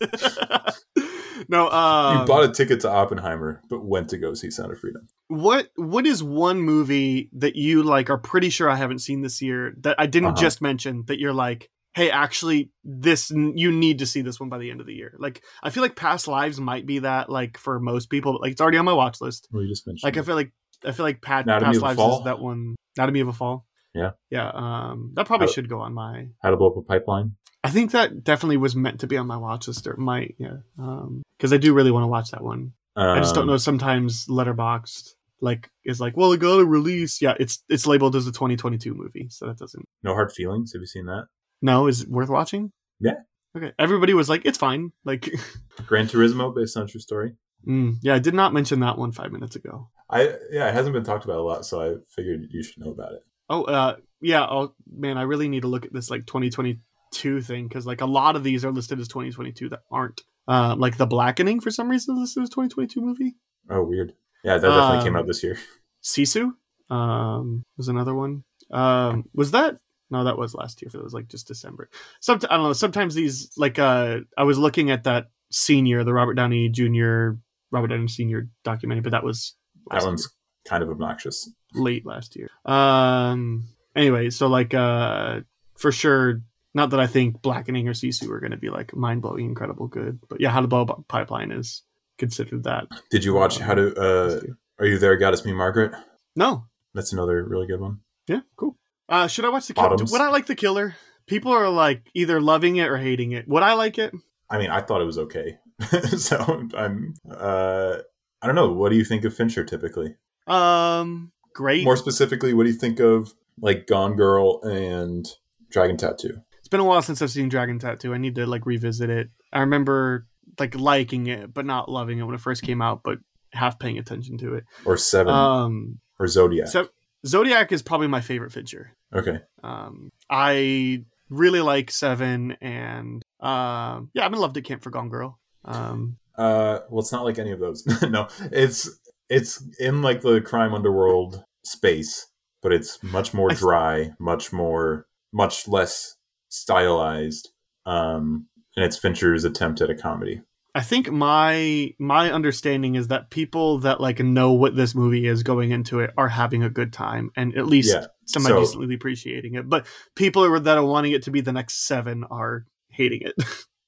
(laughs) no, um,
you bought a ticket to Oppenheimer, but went to go see Sound of Freedom.
what what is one movie that you like are pretty sure I haven't seen this year that I didn't
Uh-huh.
just mention that you're like, hey, actually, this you need to see this one by the end of the year. Like, I feel like Past Lives might be that like for most people, but like it's already on my watch list.
Well, you just mentioned.
Like, I feel like I feel like Pat, Past Lives is that one. Anatomy of a Fall.
Yeah.
yeah. Um, that probably
How-
should go on my.
How to Blow Up a Pipeline.
I think that definitely was meant to be on my watch list, or might, yeah. Um, because I do really want to watch that one. I just don't
Um,
know. Sometimes Letterboxd like is like, well, it got a release. Yeah, it's it's labeled as a 2022 movie, so that doesn't.
No Hard Feelings. Have you seen that?
No, is it worth watching?
Yeah.
Okay. Everybody was like, it's fine. Like, (laughs)
Gran Turismo, based on true story.
mm, yeah, I did not mention that one five minutes ago.
I yeah, it hasn't been talked about a lot, so I figured you should know about it.
Oh, uh, yeah. Oh, man, I really need to look at this like 2022 thing because like a lot of these are listed as 2022 that aren't. Uh, like The Blackening for some reason this is listed as 2022 movie.
Oh, weird. Yeah, that definitely came
Um,
out this year. (laughs)
Sisu um was another one um was that no that was last year it was like just december some i don't know sometimes these like uh i was looking at that senior the robert downey jr robert downey senior documentary but that was
That one's kind of obnoxious.
late last year um anyway so like uh for sure not that i think blackening or sisu are going to be like mind-blowing incredible good but yeah how to blow pipeline is considered that
Did you watch How to? Uh. Are you there? Goddess Me, Margaret.
no
That's another really good one.
Yeah, cool. Uh, should I watch the killer? Would I like the killer? People are like either loving it or hating it. Would I like it?
I mean, I thought it was okay. (laughs) so I'm. Uh, I don't know. What do you think of Fincher typically?
Um, great.
More specifically, what do you think of like Gone Girl and Dragon Tattoo?
it's been a while since I've seen Dragon Tattoo. I need to like revisit it. I remember like liking it, but not loving it when it first came out, but half paying attention to it.
Or Seven
Um,
or Zodiac?
so Zodiac is probably my favorite Fincher.
Okay.
Um, I really like Seven, and um, yeah, I've been loved at Camp for Gone Girl. Um,
Uh, well, it's not like any of those. (laughs) no, it's it's in like the crime underworld space, but it's much more dry, much more, much less stylized. Um, and it's Fincher's attempt at a comedy.
I think my my understanding is that people that like know what this movie is going into it are having a good time and at least
Yeah,
semi
so-
decently appreciating it. But people that are wanting it to be the next Seven are hating it. (laughs)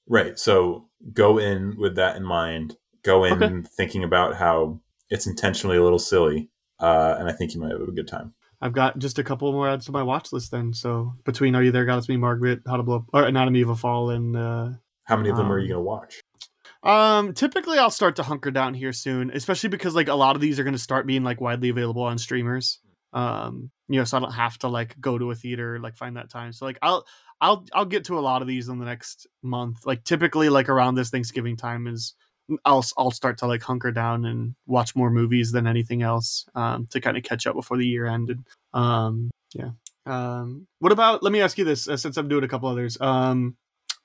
Right. So go in with that in mind. Go in
Okay.
thinking about how it's intentionally a little silly, uh, and I think you might have a good time.
I've got just a couple more adds to my watch list then. So between Are You There, God It's Me, Margaret, How to Blow or Anatomy of a Fall, and uh,
How many of them are you
Um,
going to watch?
Um, typically I'll start to hunker down here soon, especially because like a lot of these are going to start being like widely available on streamers. Um, you know, so I don't have to like go to a theater like find that time. So like I'll I'll I'll get to a lot of these in the next month. Like typically like around this Thanksgiving time is I'll I'll start to like hunker down and watch more movies than anything else um to kind of catch up before the year ended. Um yeah. Um what about let me ask you this uh, since I'm doing a couple others. Um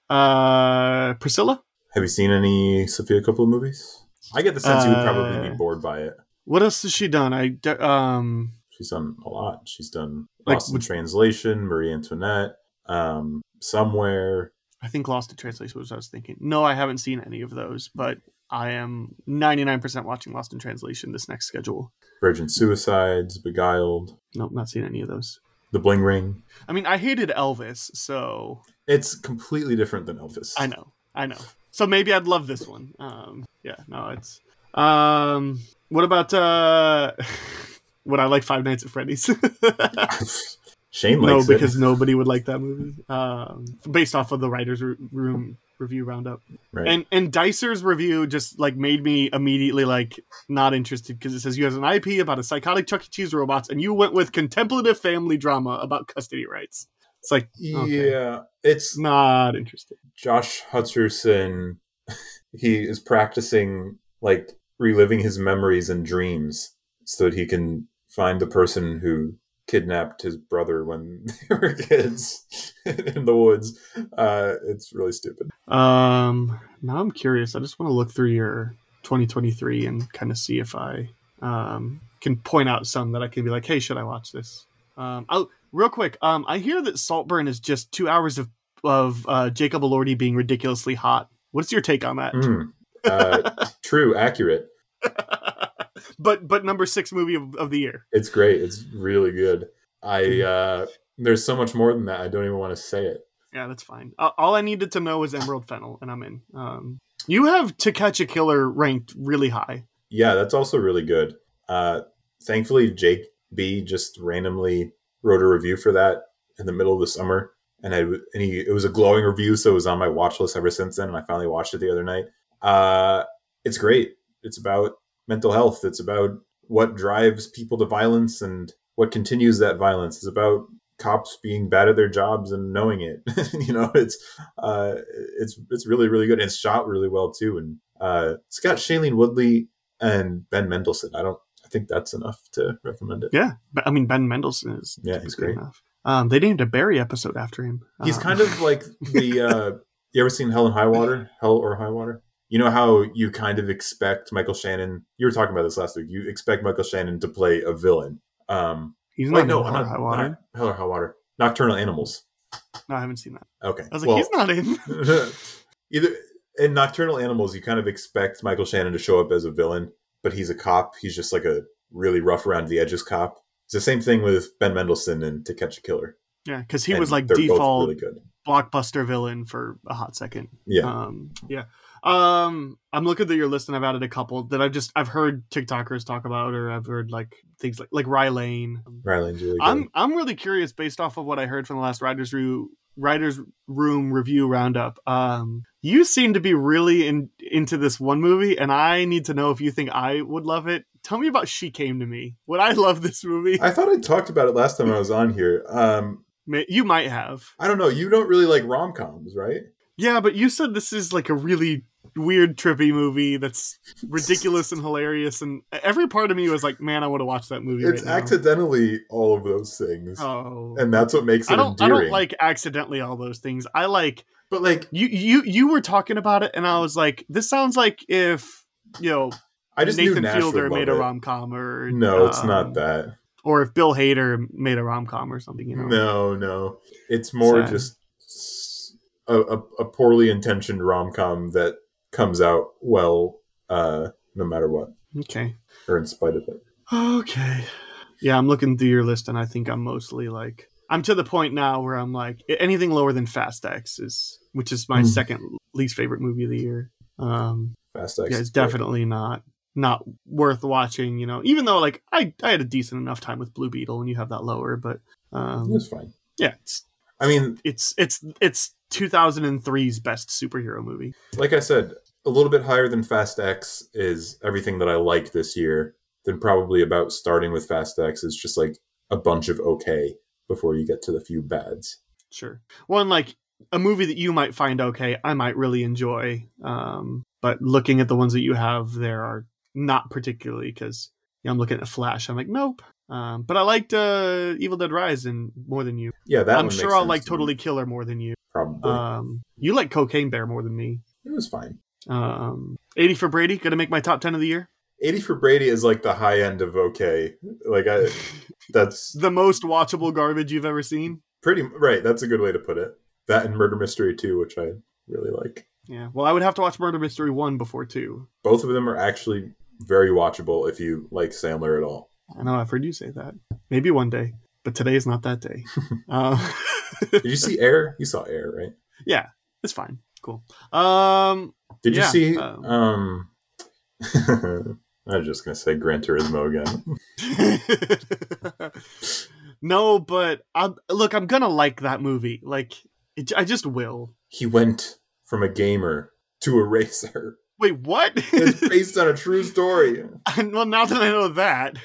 uh Priscilla?
Have you seen any Sofia Coppola movies? I get the sense you would probably
Uh,
be bored by it.
What else has she done? I um
She's done a lot. She's done
Like,
Lost in
would-
Translation, Marie Antoinette, um, Somewhere.
I think Lost in Translation was what I was thinking. No, I haven't seen any of those, but I am 99% watching Lost in Translation this next schedule.
Virgin Suicides, Beguiled,
Nope, not seen any of those.
The Bling Ring.
I mean, I hated Elvis, so
It's completely different than Elvis.
I know, I know. So maybe I'd love this one. Um, yeah, no, it's. Um, what about uh, (laughs) would I like Five Nights at Freddy's? (laughs)
Shane
no, because
it.
nobody would like that movie. Um, based off of the writers' Ro- room review roundup.
Right.
And and Dicer's review just like made me immediately like not interested because it says you have an IP about a psychotic Chuck E. Cheese robots, and you went with contemplative family drama about custody rights. It's like okay,
yeah, it's
not interesting.
Josh Hutcherson. (laughs) He is practicing like reliving his memories and dreams so that he can find the person who kidnapped his brother when (laughs) they were kids (laughs) in the woods. Uh, it's really stupid.
Um, now I'm curious. I just want to look through your 2023 and kind of see if I um can point out some that I can be like, hey, should I watch this? Um, oh, real quick. Um, I hear that Saltburn is just two hours of of uh, Jacob Elordi being ridiculously hot. What's your take on that?
Mm. Uh, (laughs) true, accurate. (laughs)
but but number six movie of, of the year.
It's great. It's really good. I uh, there's so much more than that. I don't even want to say it.
Yeah, that's fine. Uh, all I needed to know was Emerald Fennell, and I'm in. Um, you have To Catch a Killer ranked really high.
Yeah, that's also really good. Uh, thankfully, Jake B just randomly wrote a review for that in the middle of the summer, and I and he it was a glowing review, so it was on my watch list ever since then. And I finally watched it the other night. Uh, it's great. It's about mental health. It's about what drives people to violence and what continues that violence. It's about cops being bad at their jobs and knowing it. (laughs) you know, it's uh, it's it's really really good. And it's shot really well too. And uh, it's got Shailene Woodley and Ben Mendelsohn. I don't. I think that's enough to recommend it.
Yeah, but, I mean Ben Mendelsohn is
Yeah, he's great.
enough. Um, they named a Barry episode after him.
He's
Um,
kind of (laughs) like the. Uh, you ever seen Hell and High Water? Hell or High Water? You know how you kind of expect Michael Shannon. You were talking about this last week. You expect Michael Shannon to play a villain. Um,
he's not
no,
Hell or High Water.
not Hell or High Water. Nocturnal Animals.
No, I haven't seen that.
Okay.
I was like,
well,
he's not in. (laughs) (laughs)
either in Nocturnal Animals, you kind of expect Michael Shannon to show up as a villain, but he's a cop. He's just like a really rough around the edges cop. It's the same thing with Ben Mendelsohn and To Catch a Killer.
yeah, because he
And
was like default
really
blockbuster villain for a hot second.
Yeah.
Um, yeah. Um, I'm looking at your list and I've added a couple that I've just I've heard TikTokers talk about or I've heard like things like like Rye Lane.
Rye Lane's really good.
I'm I'm really curious based off of what I heard from the last Writers Room Writers Room review roundup. Um, you seem to be really in into this one movie, and I need to know if you think I would love it. Tell me about She Came to Me. Would I love this movie?
I thought I talked about it last time I was on here. Um,
You might have.
I don't know. You don't really like rom coms, right?
Yeah, but you said this is like a really weird trippy movie that's ridiculous and hilarious and every part of me was like man i want to watch that movie
It's
right now.
accidentally all of those things,
oh
and that's what makes it
I don't. I don't like accidentally all those things. I like
but like,
you. You you were talking about it, and I was like, this sounds like if you know
I just
Nathan Fielder made a rom com, or
No, it's
um,
not that.
Or if Bill Hader made a rom com or something. You know.
No, no, it's more
Sad.
just a poorly intentioned rom com that comes out well, uh, no matter what,
Okay.
or in spite of it.
Okay. Yeah, I'm looking through your list, and I think I'm mostly like I'm to the point now where I'm like anything lower than Fast X is, which is my
Mm.
second least favorite movie of the year. Um,
Fast X.
yeah,
is
it's
great.
definitely not not worth watching. You know, even though like I I had a decent enough time with Blue Beetle, and you have that lower, but um,
It's fine.
yeah, it's
I mean,
it's it's it's 2003's best superhero movie.
like I said, a little bit higher than Fast X is everything that I like this year. Then probably about starting with Fast X is just like a bunch of okay before you get to the few bads.
Sure. One like a movie that you might find okay, I might really enjoy. Um, but looking at the ones that you have, there are not particularly because I'm looking at Flash. I'm like, nope. Um, but I liked uh, Evil Dead Rise and more than you.
Yeah, that
I'm sure I'll like
to me,
Totally Killer more than you.
probably.
Um, you like Cocaine Bear more than me.
it was fine.
Um, 80 for Brady, gonna make my top 10 of the year.
80 for Brady is like the high end of okay. Like I (laughs) that's
The most watchable garbage you've ever seen.
pretty right, that's a good way to put it. That and Murder Mystery 2, which I really like.
Yeah. Well, I would have to watch Murder Mystery 1 before 2.
Both of them are actually very watchable if you like Sandler at all.
I know, I've heard you say that. Maybe one day, but today is not that day. (laughs) uh,
Did you see Air? You saw Air, right? (laughs)
yeah, it's fine. Cool. Um,
Did you
Yeah,
see
um,
um (laughs) I was just gonna say Gran Turismo again. (laughs)
no, but I'm, look, I'm gonna like that movie. Like, it, I just will.
He went from a gamer to a racer.
Wait, what? (laughs)
It's based on a true story.
well, now that I know that,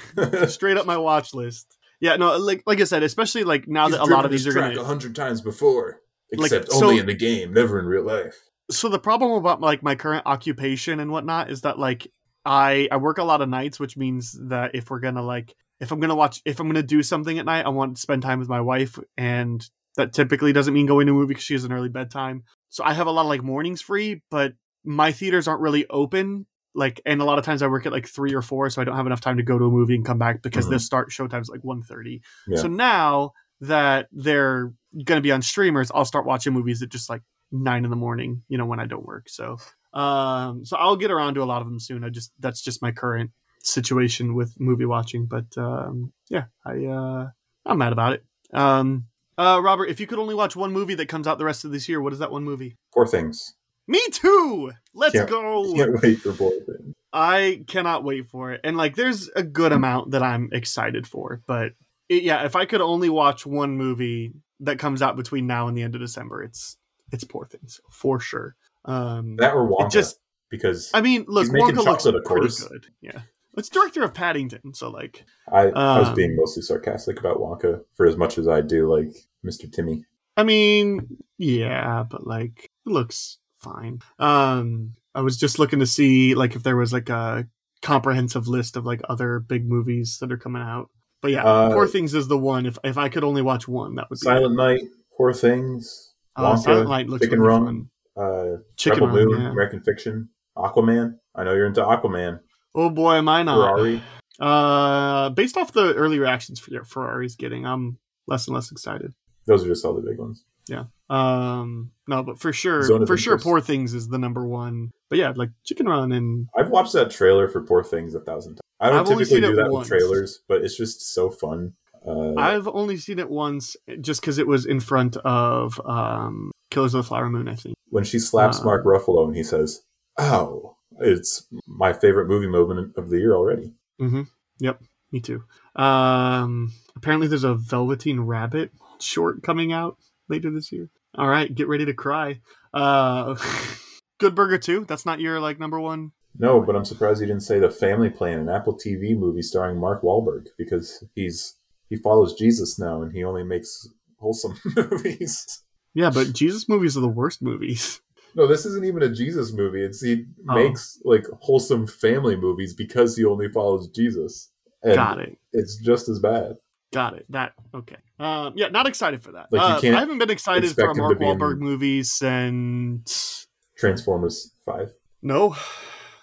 straight up my watch list. Yeah, no, like like I said, especially like now that a lot of these are
a hundred times before,
Like,
except
so-
only in the game, never in real life.
So the problem about like my current occupation and whatnot is that like I I work a lot of nights, which means that if we're gonna like if I'm gonna watch if I'm gonna do something at night, I want to spend time with my wife, and that typically doesn't mean going to a movie because she has an early bedtime. So I have a lot of like mornings free, but my theaters aren't really open. Like, and a lot of times I work at like three or four, so I don't have enough time to go to a movie and come back because
Mhm.
the start showtime's like 1.30.
Yeah.
So now that they're going to be on streamers, I'll start watching movies at just like nine in the morning, you know, when I don't work. So, um, so I'll get around to a lot of them soon. I just, that's just my current situation with movie watching. But, um, yeah, I, uh, I'm mad about it. Um, uh, Robert, if you could only watch one movie that comes out the rest of this year, what is that one movie?
Poor things.
Me too. Let's
Can't-
go.
Can't wait for poor things.
I cannot wait for it. And like there's a good amount that I'm excited for, but it, yeah, if I could only watch one movie that comes out between now and the end of December, it's it's Poor Things for sure. Um
That or Wonka,
it just
because
I mean, look, Wonka looks
of
pretty
course.
good. Yeah. It's director of Paddington, so like
I, I was
um,
being mostly sarcastic about Wonka for as much as I do like Mr. Timmy.
I mean, yeah, but like it looks fine. Um I was just looking to see like if there was like a comprehensive list of like other big movies that are coming out. But yeah,
Uh,
Poor Things is the one. If if I could only watch one, that would be
Silent Night, Poor Things, Wonka,
Night looks
Chicken Run, uh,
Chicken
Rebel
Run,
Moon,
yeah.
American Fiction, Aquaman. I know you're into Aquaman.
Oh boy, am I not.
Ferrari.
Uh, based off the early reactions for Ferrari's getting, I'm less and less excited.
Those are just all the big ones. Yeah.
Um, no, but for sure, for sure. Poor Things is the number one. But yeah, like Chicken Run and
I've watched that trailer for Poor Things a thousand times. I don't
I've
typically do that
once.
with trailers, but it's just so fun. Uh,
I've only seen it once, just because it was in front of um Killers of the Flower Moon. I think.
when she slaps
uh,
Mark Ruffalo and he says, "Oh, it's my favorite movie moment of the year already."
Mm-hmm. Yep, me too. Um, apparently there's a Velveteen Rabbit short coming out later this year. All right, get ready to cry. Uh, (laughs) Good Burger 2. That's not your like number one.
No, but I'm surprised you didn't say the Family Plan, an Apple TV movie starring Mark Wahlberg, because he's he follows Jesus now and he only makes wholesome (laughs) movies.
Yeah, but Jesus movies are the worst movies.
No, this isn't even a Jesus movie. It's he
Oh.
makes like wholesome family movies because he only follows Jesus. And
Got it.
It's just as bad.
Got it. That okay. Um, yeah, not excited for that.
Like,
Uh, I haven't been excited for a Mark Wahlberg movie since
Transformers Five.
no,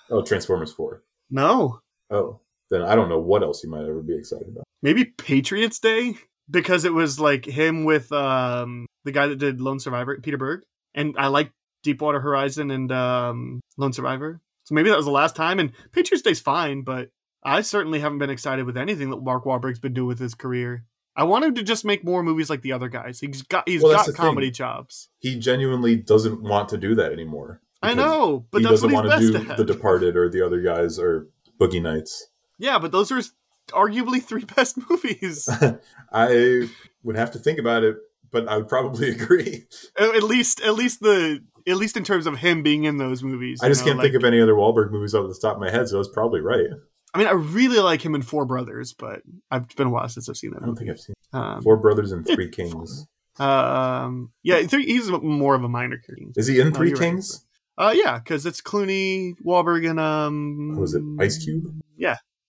Oh, Transformers Four.
no,
Oh, then I don't know what else you might ever be excited about.
Maybe Patriots Day because it was like him with um the guy that did Lone Survivor, Peter Berg, and I like Deepwater Horizon and um Lone Survivor. So maybe that was the last time. And Patriots Day's fine, but I certainly haven't been excited with anything that Mark Wahlberg's been doing with his career. I want him to just make more movies like the other guys. He's got he's
Well,
got
thing.
comedy chops.
He genuinely doesn't want to do that anymore.
I know, but
he
that's
doesn't
what he's
want to do
at.
The Departed or the other guys or Boogie Nights.
Yeah, but those are arguably three (laughs) best movies. (laughs)
I would have to think about it, but I would probably (laughs) agree.
at least, at least the at least in terms of him being in those movies.
I just
know,
can't think of any other Wahlberg movies off the top of my head, so that's probably right.
I mean, I really like him in Four Brothers, but I've been a while since I've seen that.
I don't think I've seen
Um,
Four Brothers and Three Kings.
um, yeah, he's more of a minor character.
Is he in
No,
Three
you're right.
Kings?
Uh, yeah, because it's Clooney, Wahlberg, and um,
Was it Ice Cube?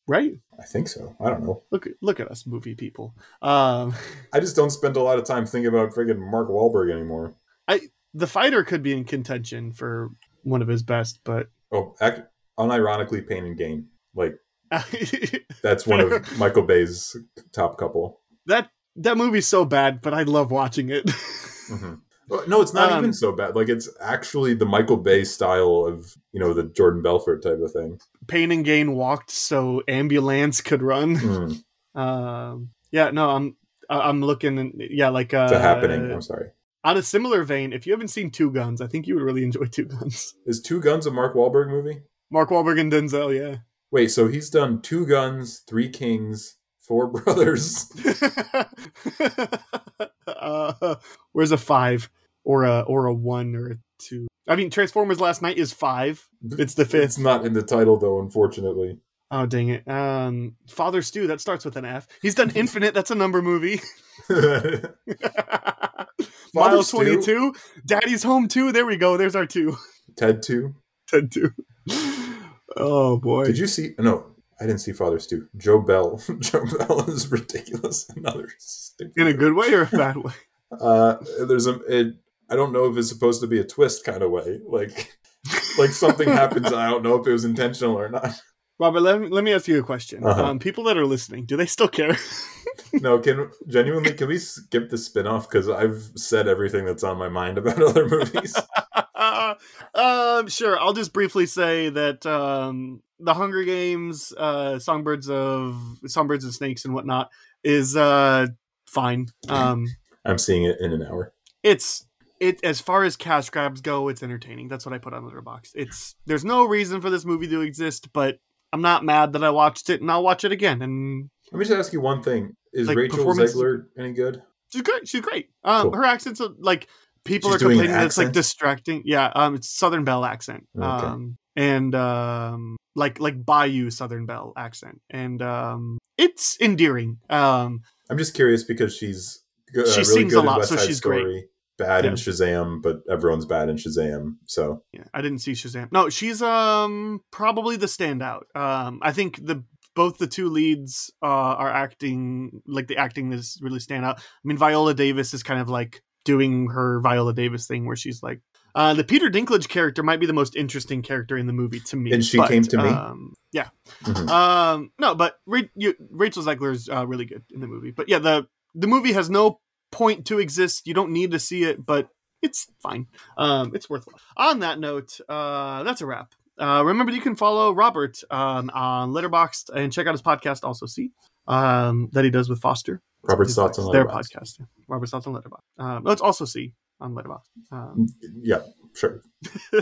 Right?
I think so. I don't know.
Look, at look at us, movie people. Um, (laughs)
I just don't spend a lot of time thinking about friggin' Mark Wahlberg anymore.
I the fighter could be in contention for one of his best, but (laughs)
Oh, act, unironically, Pain and Gain. Like (laughs) that's one of Michael Bay's top couple.
that that movie's so bad, but I love watching it.
Mhm. No, it's not
Um,
even so bad. Like it's actually the Michael Bay style of you know the Jordan Belfort type of thing.
Pain and Gain walked so ambulance could run.
Mm, (laughs)
Um, yeah, no, I'm I'm looking. Yeah, like uh,
it's a happening. I'm sorry.
On a similar vein, if you haven't seen Two Guns, I think you would really enjoy Two Guns. (laughs)
Is Two Guns a Mark Wahlberg movie?
Mark Wahlberg and Denzel, yeah.
Wait, so he's done Two Guns, Three Kings, Four (laughs) Brothers.
Uh, where's a five or a or a one or a two? I mean, Transformers Last Knight is five. It's the fifth.
It's not in the title though, unfortunately.
Oh dang it! Um, Father Stu that starts with an F. He's done Infinite. That's a number movie. (laughs) (laughs) Miles twenty two. Daddy's home too. There we go. There's our two.
Ted Two.
Ted two. (laughs) Oh boy.
Did you see? No, I didn't see Father Stu. Joe Bell. (laughs) Joe Bell is ridiculous. (laughs) Another
in a good way or a (laughs) bad way?
Uh, there's a. It, I don't know if it's supposed to be a twist kind of way. Like, like something happens. I don't know if it was intentional or not.
Robert, let me, let me ask you a question.
Uh-huh.
Um, people that are listening, do they still care?
No, can genuinely can we skip the spin-off because I've said everything that's on my mind about other movies.
Um, sure. I'll just briefly say that um, the Hunger Games, uh, Songbirds of Songbirds and Snakes and whatnot is uh, fine. Um,
I'm seeing it in an hour.
it's it as far as cash grabs go, it's entertaining. That's what I put on Letterboxd. It's there's no reason for this movie to exist, but I'm not mad that I watched it, and I'll watch it again. And
Let me just ask you one thing: Is
Like,
Rachel Zegler any good?
she's great. She's great. Um,
Cool.
her accent's like people
She's
are complaining that it's like distracting. Yeah, um, it's Southern Belle accent.
Okay.
Um, and um, like like Bayou Southern Belle accent, and um, it's endearing. Um,
I'm just curious because she's good,
She
uh, really
sings
good
a
in
lot,
West
so
Side
she's great.
Story, Bad in Shazam, but everyone's bad in Shazam. So
yeah, I didn't see Shazam. No, she's um probably the standout. Um, I think the both the two leads uh, are acting like the acting is really stand out. I mean, Viola Davis is kind of like doing her Viola Davis thing where she's like. Uh, the Peter Dinklage character might be the most interesting character in the movie to me.
And she
but,
came to me?
Um, yeah.
Mhm.
Um, no, but Ra- you, Rachel Zegler is uh, really good in the movie. But yeah, the the movie has no point to exist. You don't need to see it, but it's fine. Um, it's worth. On that note, uh, that's a wrap. Uh, remember, you can follow Robert um, on Letterboxd and check out his podcast. Also, see um, that he does with Foster.
Robert's thoughts on
their podcast. yeah. Robert's thoughts on Letterboxd. Um, let's also see on Letterboxd. Um,
Yeah, sure. (laughs)
no,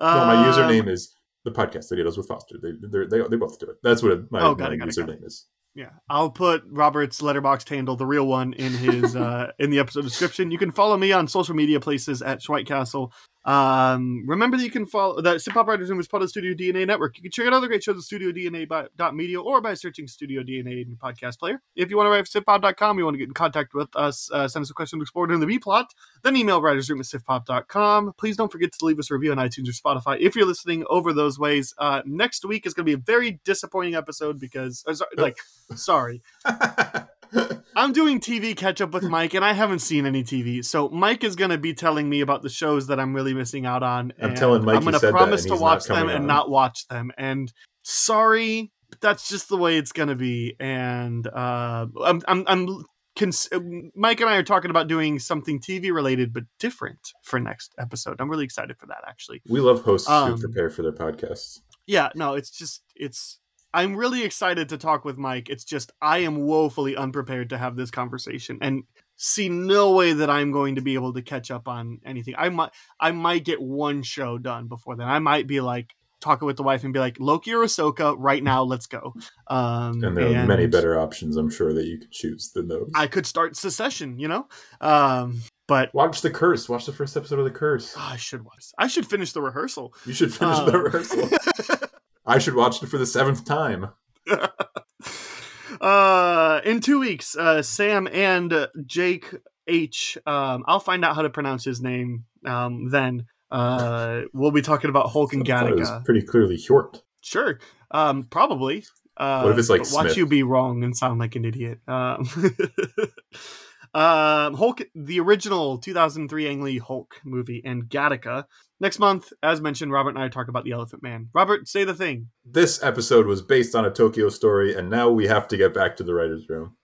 my username is the podcast that he does with Foster. They they're- they they both do it. That's what my,
Oh,
my
it, got it, got
username is.
Yeah, I'll put Robert's Letterboxd handle, the real one, in his (laughs) uh, in the episode description. You can follow me on social media places at Schwhite Castle. Um, remember that you can follow that Siftpop Writers Room is part of the Studio DNA network. You can check out other great shows at Studio DNA dot media or by searching Studio DNA in your podcast player. If you want to write for siftpop.com, you want to get in contact with us, uh, send us a question to explore in the B plot, then email writersroom at siftpop.com. Please don't forget to leave us a review on iTunes or Spotify if you're listening over those ways. Uh, next week is going to be a very disappointing episode because, uh, sorry, like, sorry. (laughs) I'm doing TV catch up with Mike, and I haven't seen any TV. So Mike is going to be telling me about the shows that I'm really missing out on.
I'm telling Mike
I'm going to promise to watch them and
on.
not watch them. And sorry, but that's just the way it's going to be. And uh, I'm, I'm, I'm cons- Mike and I are talking about doing something TV related, but different for next episode. I'm really excited for that, actually.
we love hosts
Um,
who prepare for their podcasts.
Yeah, no, it's just it's I'm really excited to talk with Mike. It's just I am woefully unprepared to have this conversation and see no way that I'm going to be able to catch up on anything. I might I might get one show done before then. I might be like talking with the wife and be like Loki or Ahsoka right now, let's go. Um
And there are many better options, I'm sure, that you could choose than those.
I could start Succession, you know? Um but
Watch The Curse. Watch the first episode of The Curse.
oh, I should watch. I should finish the rehearsal.
You should finish the
Um,
rehearsal. (laughs) I should watch it for the seventh time. (laughs)
uh in two weeks uh sam and jake h um i'll find out how to pronounce his name um then uh we'll be talking about hulk and
I thought it was
gattaca
pretty clearly Hjort.
sure um probably uh
What if it's like
watch
Smith?
you be wrong and sound like an idiot um (laughs) um hulk the original 2003 ang lee hulk movie and gattaca. Next month as mentioned robert and i talk about the elephant man. Robert say the thing.
This episode was based on a Tokyo story, and now we have to get back to the writer's room.